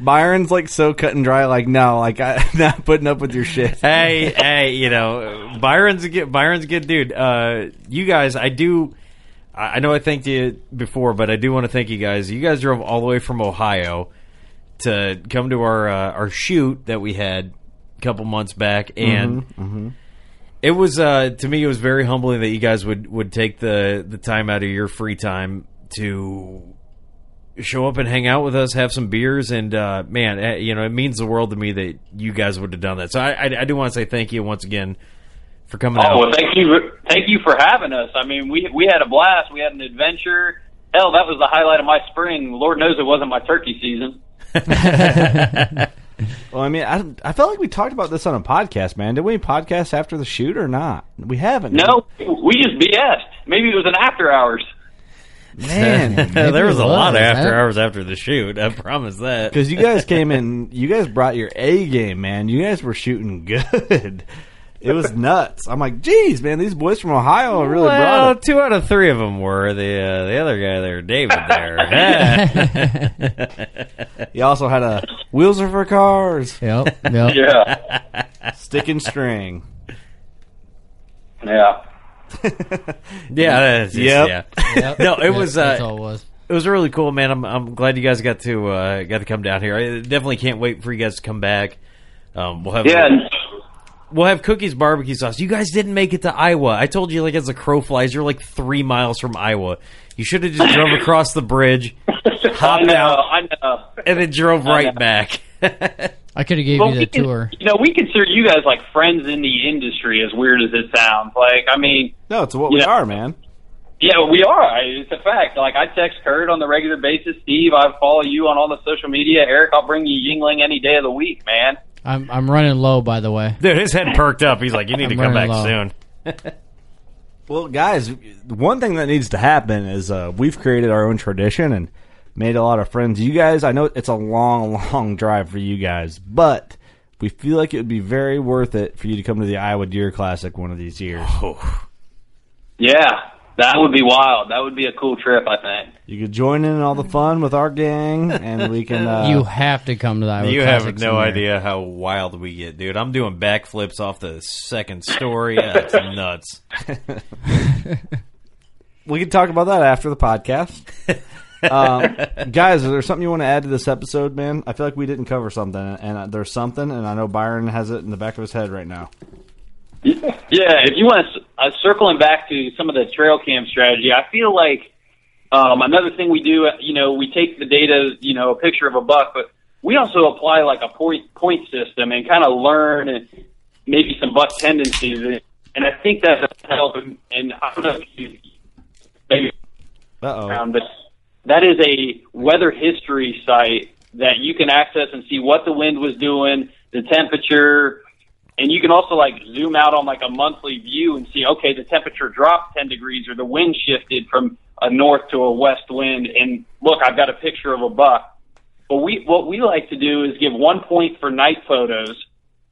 Byron's like so cut and dry. Like, no, like I'm not putting up with your shit. hey, hey, you know, Byron's a good, Byron's a good dude. Uh, you guys, I do. I I know I thanked you before, but I do want to thank you guys. You guys drove all the way from Ohio to come to our uh, our shoot that we had a couple months back, and it was uh, to me it was very humbling that you guys would would take the the time out of your free time to show up and hang out with us, have some beers, and uh, man, eh, you know, it means the world to me that you guys would have done that. So I, I, I do want to say thank you once again for coming Oh out. well, thank you, thank you for having us. I mean, we we had a blast. We had an adventure. Hell, that was the highlight of my spring. Lord knows it wasn't my turkey season. Well, I mean, I, I felt like we talked about this on a podcast, man. Did we podcast after the shoot or not? We haven't. No, we just BS'd. Maybe it was an after hours. man. there was it a lot of after huh? hours after the shoot. I promise that. Because you guys came in, you guys brought your A game, man. You guys were shooting good. It was nuts. I'm like, geez, man, these boys from Ohio are really well, brought it. two out of three of them were the uh, the other guy there, David. There, he also had a wheels are for cars, Yep. Yep. Yeah, stick and string. yeah. yeah, just, Yep. yeah. Yep. No, it Yep, was, That's uh, all it was. It was really cool, man. I'm I'm glad you guys got to uh, got to come down here. I definitely can't wait for you guys to come back. Um, we'll have Yeah, and we'll have cookies, barbecue sauce. You guys didn't make it to Iowa. I told you, like as a crow flies, you're like three miles from Iowa. You should have just drove across the bridge, I hopped know, out, I know. and then drove right back. I could have gave Well, you the can- tour. You know, we consider you guys like friends in the industry. As weird as it sounds, like I mean, No, it's what we Yeah. are, man. yeah, we are. It's a fact. Like I text Kurt on the regular basis. Steve, I follow you on all the social media. Eric, I'll bring you Yuengling any day of the week, man. I'm I'm running low, by the way. Dude, his head perked up. He's like, "You need to I'm come back running low. soon." Well, guys, one thing that needs to happen is uh, we've created our own tradition and made a lot of friends. You guys, I know it's a long, long drive for you guys, but we feel like it would be very worth it for you to come to the Iowa Deer Classic one of these years. Yeah, that would be wild. That would be a cool trip. I think. You could join in all the fun with our gang, and we can. Uh, you have to come to that. You have no somewhere. idea how wild we get, dude. I'm doing backflips off the second story. That's nuts. we can talk about that after the podcast. um, guys, is there something you want to add to this episode, man? I feel like we didn't cover something, and uh, there's something, and I know Byron has it in the back of his head right now. Yeah, if you want to uh, circling back to some of the trail cam strategy, I feel like um, another thing we do, uh, you know, we take the data, you know, a picture of a buck, but we also apply like a point point system and kind of learn and maybe some buck tendencies, and, I think that help. And, and I don't know if you maybe around, but that is a weather history site that you can access and see what the wind was doing, the temperature, and you can also like zoom out on like a monthly view and see, okay, the temperature dropped 10 degrees or the wind shifted from a north to a west wind. And look, I've got a picture of a buck. But we, what we like to do is give one point for night photos,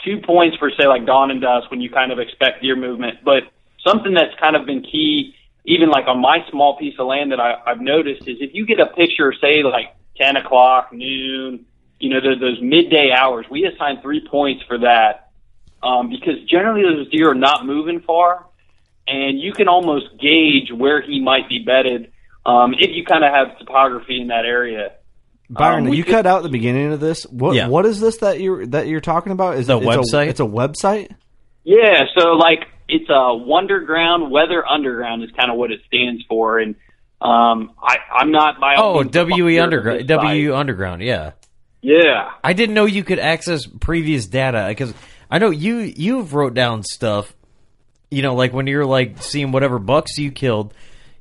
two points for say like dawn and dusk when you kind of expect deer movement. But something that's kind of been key, even like on my small piece of land that I, I've noticed is if you get a picture, say like 10 o'clock, noon, you know, those, those midday hours, we assign three points for that. Um, because generally those deer are not moving far and you can almost gauge where he might be bedded, um, if you kind of have topography in that area. Byron, Um, you could- cut out the beginning of this. What Yeah. what is this that you're that you're talking about? Is The it, it's A, website? it's a website. Yeah, so like it's a Wunderground Weather Underground is kind of what it stands for, and um, I I'm not by Oh, WE Underground. this site. WE Underground. Yeah. Yeah, I didn't know you could access previous data because I know you you've wrote down stuff. You know, like when you're like seeing whatever bucks you killed.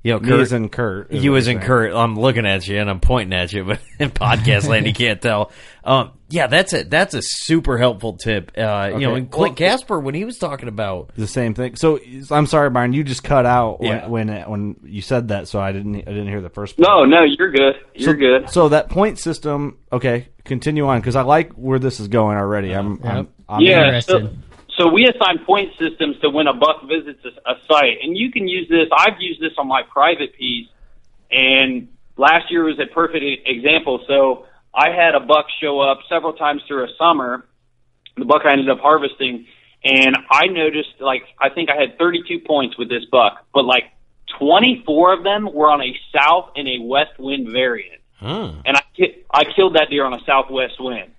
You know, Me Kurt, as in Kurt, You what as in. Kurt. I'm looking at you and I'm pointing at you, but in podcast land you can't tell. Um, yeah, that's a that's a super helpful tip. Uh, You know, Okay. and Clint Well, Casper when he was talking about the same thing. So I'm sorry, Byron. You just cut out when Yeah. when, when you said that, so I didn't I didn't hear the first. Part. No, no, you're good. You're so, good. So that point system. Okay, continue on because I like where this is going already. I'm, I'm, I'm yeah. So, so we assign point systems to when a buck visits a, a site, and you can use this. I've used this on my private piece, and last year was a perfect example. So I had a buck show up several times through a summer. The buck I ended up harvesting, and I noticed like I think I had 32 points with this buck, but like 24 of them were on a south and a west wind variant hmm. and I I killed that deer on a southwest wind.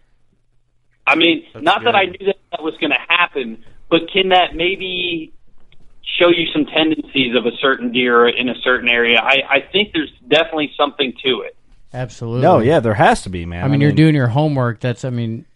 I mean, not that I knew that that was going to happen, but can that maybe show you some tendencies of a certain deer in a certain area? I, I think there's definitely something to it. Absolutely. No, yeah, there has to be, man. I mean, you're doing your homework. That's, I mean,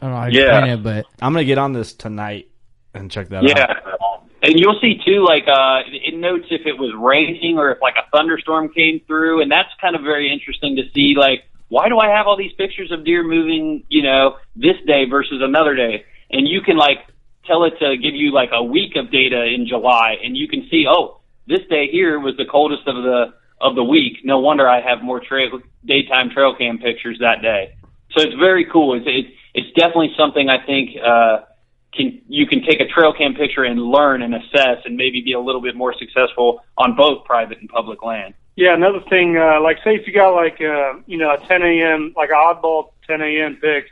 I don't know how to Yeah. explain it, but I'm gonna get on this tonight and check that Yeah. out. And you'll see too, like uh, it notes if it was raining or if like a thunderstorm came through, and that's kind of very interesting to see. Like, why do I have all these pictures of deer moving, you know, this day versus another day? And you can like tell it to give you like a week of data in July, and you can see, oh, this day here was the coldest of the of the week. No wonder I have more trail daytime trail cam pictures that day. So it's very cool. It's it, it's definitely something I think. uh can you can take a trail cam picture and learn and assess and maybe be a little bit more successful on both private and public land. Yeah, another thing, uh, like say if you got like uh, you know a 10 a.m. like an oddball 10 a.m. pic,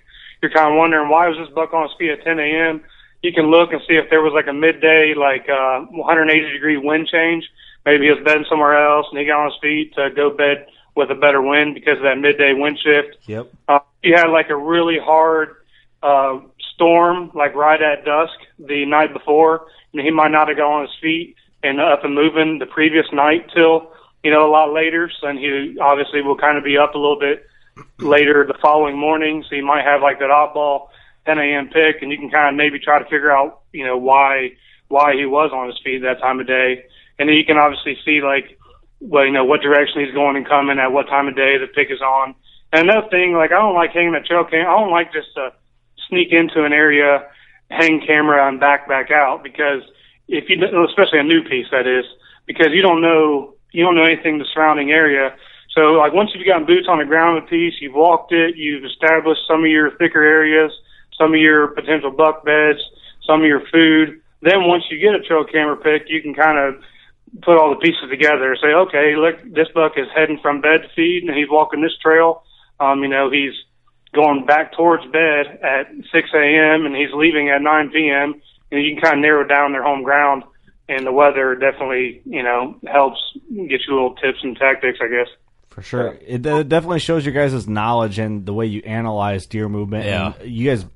you're kind of wondering why was this buck on his feet at 10 a.m. You can look and see if there was like a midday like uh, 180 degree wind change. Maybe he was bedding somewhere else and he got on his feet to go bed with a better wind because of that midday wind shift. Yep. Uh, you had like a really hard uh, storm, like right at dusk the night before, and he might not have gone on his feet and up and moving the previous night till you know a lot later. So then he obviously will kind of be up a little bit later the following morning. So you might have like that oddball 10 a.m. pic, and you can kind of maybe try to figure out you know why why he was on his feet that time of day, and then you can obviously see like well you know what direction he's going and coming at what time of day the pic is on. And another thing, like I don't like hanging a trail cam. I don't like just to sneak into an area, hang camera, and back back out because if you, especially a new piece that is, because you don't know you don't know anything the surrounding area. So like once you've gotten boots on the ground with piece, you've walked it, you've established some of your thicker areas, some of your potential buck beds, some of your food. Then once you get a trail camera pic, you can kind of put all the pieces together and say, okay, look, this buck is heading from bed to feed and he's walking this trail. Um, you know, he's going back towards bed at 6 a.m. and he's leaving at 9 p.m. And you can kind of narrow down their home ground. And the weather definitely, you know, helps get you little tips and tactics, I guess. For sure, it, definitely shows your guys' knowledge and the way you analyze deer movement. Yeah. and you guys,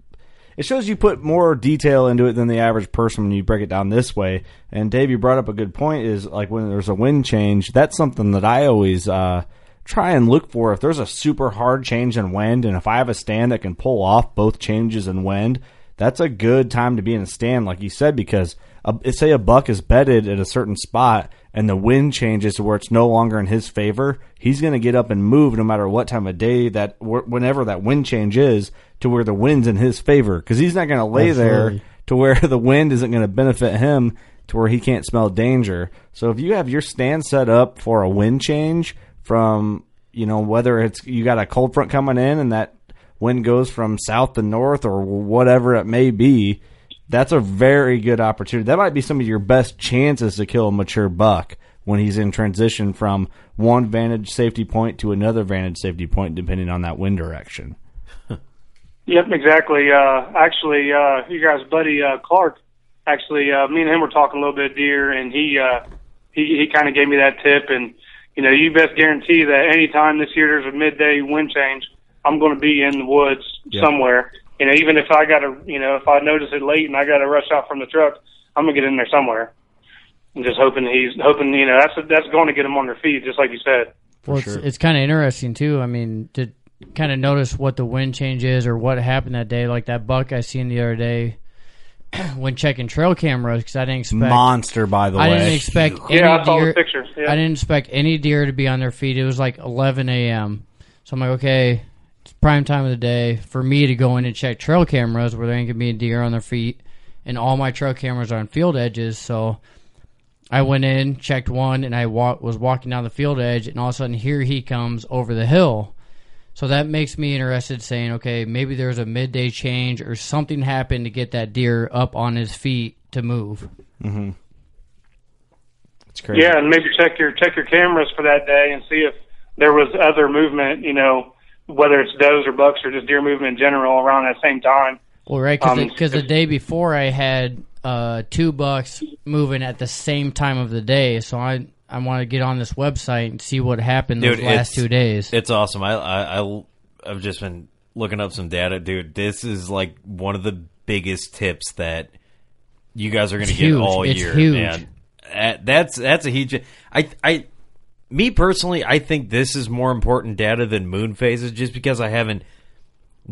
it shows you put more detail into it than the average person when you break it down this way. And Dave, you brought up a good point. Is like when there's a wind change, that's something that I always uh, try and look for. If there's a super hard change in wind, and if I have a stand that can pull off both changes in wind, that's a good time to be in a stand, like you said, because a, say a buck is bedded at a certain spot and the wind changes to where it's no longer in his favor, he's going to get up and move no matter what time of day that whenever that wind change is to where the wind's in his favor because he's not going to lay there to where the wind isn't going to benefit him to where he can't smell danger. So if you have your stand set up for a wind change from, you know, whether it's you got a cold front coming in and that wind goes from south to north or whatever it may be, that's a very good opportunity. That might be some of your best chances to kill a mature buck when he's in transition from one vantage safety point to another vantage safety point, depending on that wind direction. Yep, exactly. Uh, actually, uh, you guys' buddy uh, Clark, actually, uh, me and him were talking a little bit of deer, and he uh, he he kind of gave me that tip. And you know, you best guarantee that anytime this year there's a midday wind change, I'm going to be in the woods Yeah. somewhere. You know, even if I got to, you know, if I notice it late and I got to rush out from the truck, I'm gonna get in there somewhere. I'm just hoping he's hoping, you know, that's that's going to get them on their feet, just like you said. Well, it's, it's kind of interesting too. I mean, to kind of notice what the wind change is or what happened that day. Like that buck I seen the other day when checking trail cameras because I didn't expect Monster, by the I way. didn't expect any Yeah, I saw the deer. pictures. Yeah. I didn't expect any deer to be on their feet. It was like 11 a.m. So I'm like, okay, it's prime time of the day for me to go in and check trail cameras where there ain't gonna be a deer on their feet, and all my trail cameras are on field edges. So I went in, checked one, and I wa- was walking down the field edge, and all of a sudden here he comes over the hill. So that makes me interested, saying, okay, maybe there's a midday change or something happened to get that deer up on his feet to move. Mm-hmm. It's crazy. Yeah, and maybe check your check your cameras for that day and see if there was other movement. You know, whether it's does or bucks or just deer movement in general around that same time. Well, right, because Um, the day before I had uh, two bucks moving at the same time of the day, so I I want to get on this website and see what happened those last two days. It's awesome. I, I I I've just been looking up some data, dude. This is like one of the biggest tips that you guys are going to get huge. all It's year, huge. man. That's that's a huge. I I me personally, I think this is more important data than moon phases, just because I haven't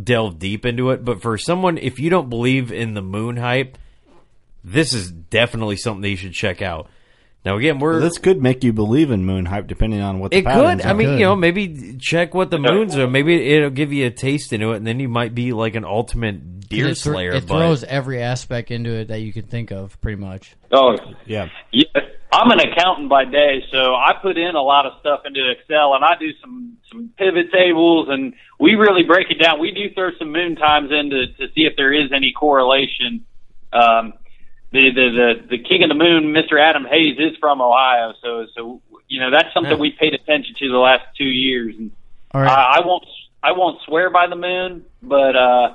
delved deep into it. But for someone, if you don't believe in the moon hype, this is definitely something that you should check out. Now, again, we're This could make you believe in moon hype, depending on what the it patterns could. I mean, Could. you know, maybe check what the moons are. Maybe it'll give you a taste into it, and then you might be like an ultimate deer it, thro- slayer. it but throws every aspect into it that you could think of, pretty much. Oh, yeah. Yeah, I'm an accountant by day, so I put in a lot of stuff into Excel, and I do some some pivot tables, and we really break it down. We do throw some moon times in to, to see if there is any correlation. Um, the, the the the king of the moon, Mr. Adam Hayes, is from Ohio, so so you know that's something we paid attention to the last two years. And All right. I, I won't I won't swear by the moon, but uh,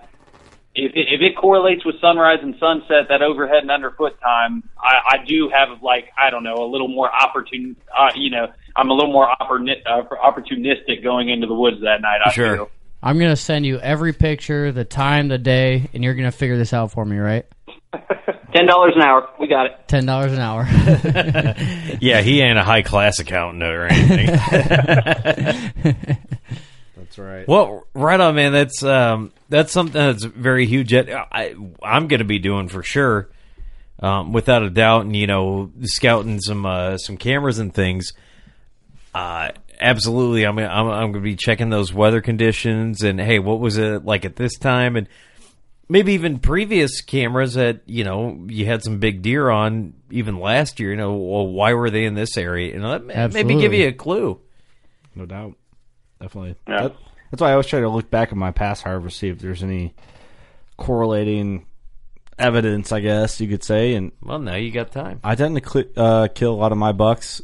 if it, if it correlates with sunrise and sunset, that overhead and underfoot time, I, I do have like I don't know a little more opportun. Uh, you know, I'm a little more opportuni- uh, opportunistic going into the woods that night. I Sure. feel. I'm gonna send you every picture, the time, the day, and you're gonna figure this out for me, right? Ten dollars an hour, we got it. Ten dollars an hour. yeah, he ain't a high class accountant or anything. That's right. well, right on, man. That's um, that's something that's very huge. That I I'm going to be doing for sure, um, without a doubt. And you know, scouting some uh, some cameras and things. Uh, absolutely. I'm I'm, I'm going to be checking those weather conditions and hey, what was it like at this time and maybe even previous cameras that you know you had some big deer on even last year. You know, well, why were they in this area? You know, that may- maybe give you a clue. No doubt. Definitely. Yeah. That- that's why I always try to look back at my past harvest, see if there's any correlating evidence, I guess you could say. And Well, now you got time. I tend to cl- uh, kill a lot of my bucks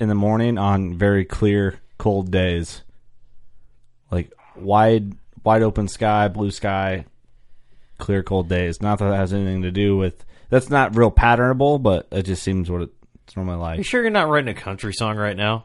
in the morning on very clear, cold days. Like wide, wide open sky, blue sky, clear, cold days. Not that that has anything to do with. That's not real patternable, but it just seems what it's normally like. You like. sure you're not writing a country song right now?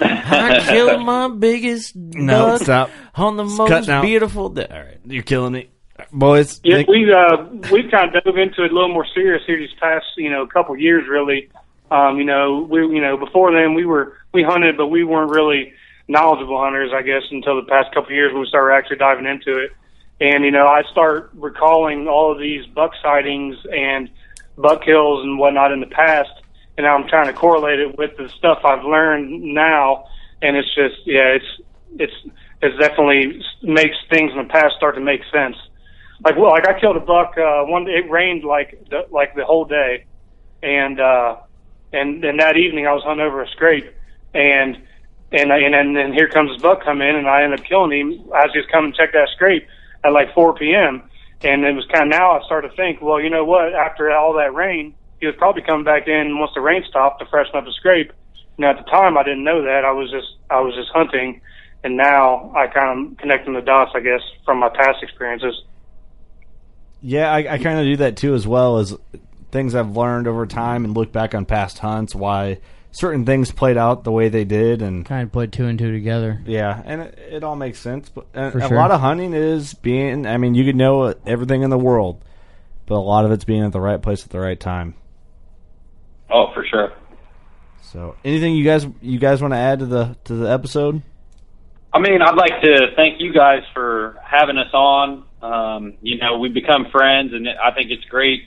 I killed my biggest No, buck stop. on the It's most cutting out. beautiful day. All right. You're killing me, boys. Yeah, Nick- we uh we've kind of dove into it a little more serious here these past you know couple years really. Um, you know we you know before then we were we hunted but we weren't really knowledgeable hunters I guess until the past couple years when we started actually diving into it. And you know I start recalling all of these buck sightings and buck kills and whatnot in the past, and I'm trying to correlate it with the stuff I've learned now, and it's just yeah it's it's it's definitely makes things in the past start to make sense like well, like I killed a buck uh, one. It rained like the, like the whole day, and uh, and then that evening I was hunting over a scrape, and and I- and then here comes this buck come in, and I ended up killing him. Was just coming to check that scrape at like 4 p.m. And it was kind of now I started to think, well, you know what? After all that rain, he was probably coming back in once the rain stopped to freshen up the scrape. Now at the time I didn't know that. I was just I was just hunting, and now I kind of connecting the dots, I guess, from my past experiences. Yeah, I, I kind of do that too, as well as things I've learned over time and look back on past hunts, why certain things played out the way they did, and kind of put two and two together. yeah, and it, it all makes sense. But and For a lot of hunting is being. I mean, you could know everything in the world, but a lot of it's being at the right place at the right time. Oh, for sure. So, anything you guys you guys want to add to the to the episode? I mean, I'd like to thank you guys for having us on. Um, you know, we've become friends, and I think it's great.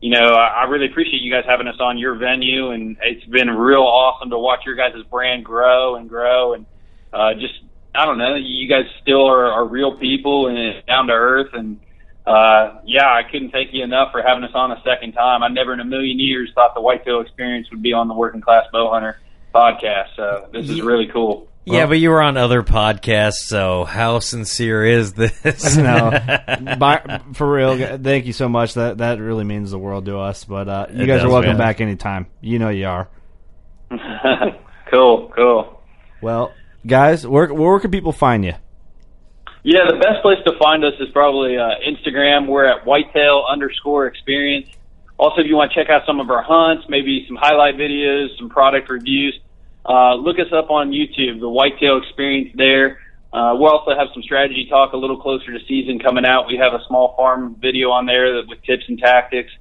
You know, I I really appreciate you guys having us on your venue, and it's been real awesome to watch your guys' brand grow and grow, and uh, just I don't know, you guys still are, are real people and down to earth, and uh, yeah, I couldn't thank you enough for having us on a second time. I never in a million years thought the Whitetail Experience would be on the Working Class Bow Hunter podcast, so this is really cool. yeah, but you were on other podcasts, so how sincere is this? no, by, for real. Thank you so much. That that really means the world to us. But uh, you It guys are welcome man. back anytime. You know you are. cool, cool. Well, guys, where where can people find you? Yeah, the best place to find us is probably uh, Instagram. We're at whitetail underscore experience. Also, if you want to check out some of our hunts, maybe some highlight videos, some product reviews, uh, look us up on YouTube, the Whitetail Experience there. Uh, we'll also have some strategy talk a little closer to season coming out. We have a small farm video on there that, with tips and tactics,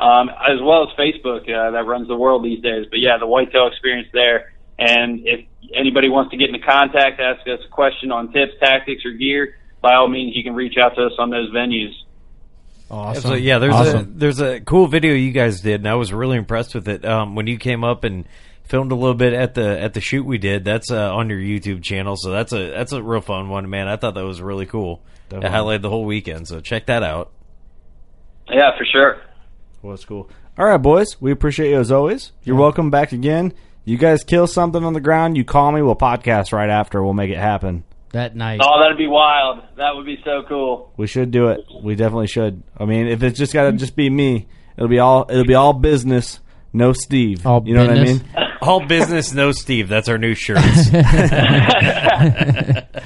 um, as well as Facebook uh, that runs the world these days. But yeah, the Whitetail Experience there. And if anybody wants to get into contact, ask us a question on tips, tactics, or gear, by all means, you can reach out to us on those venues. Awesome. So, yeah, there's a there's a cool video you guys did, and I was really impressed with it. Um, when you came up and filmed a little bit at the at the shoot we did, that's uh, on your YouTube channel. So that's a that's a real fun one, man. I thought that was really cool. It highlighted the whole weekend, so check that out. Yeah, for sure. Well, that's cool. All right, boys. We appreciate you as always. You're welcome back again. You guys kill something on the ground, you call me. We'll podcast right after. We'll make it happen. That night. Oh, that'd be wild. That would be so cool. We should do it. We definitely should. I mean, if it's just got to just be me, it'll be all it'll be all business, no Steve. All you know business? what I mean? All business, no Steve. That's our new shirts.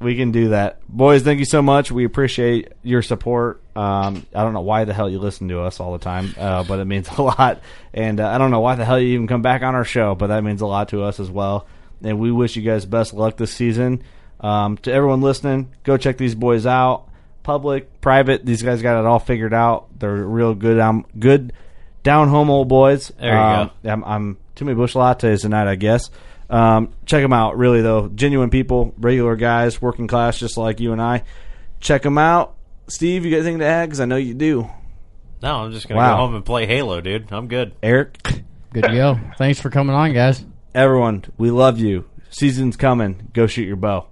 We can do that, boys. Thank you so much. We appreciate your support. Um, I don't know why the hell you listen to us all the time, uh, but it means a lot. And uh, I don't know why the hell you even come back on our show, but that means a lot to us as well. And we wish you guys best luck this season. Um, to everyone listening, go check these boys out. Public, private, these guys got it all figured out. They're real good. Um, good down home old boys. There you Um, I'm, I'm too many Busch Lattes tonight, I guess. Um, check them out, really though. Genuine people, regular guys, working class, just like you and I. Check them out. Steve, you got anything to add? Because I know you do. no, I'm just gonna Wow. go home and play Halo, dude. I'm good. Eric, Good to go. Thanks for coming on, guys. everyone, we love you. Season's coming. Go shoot your bow.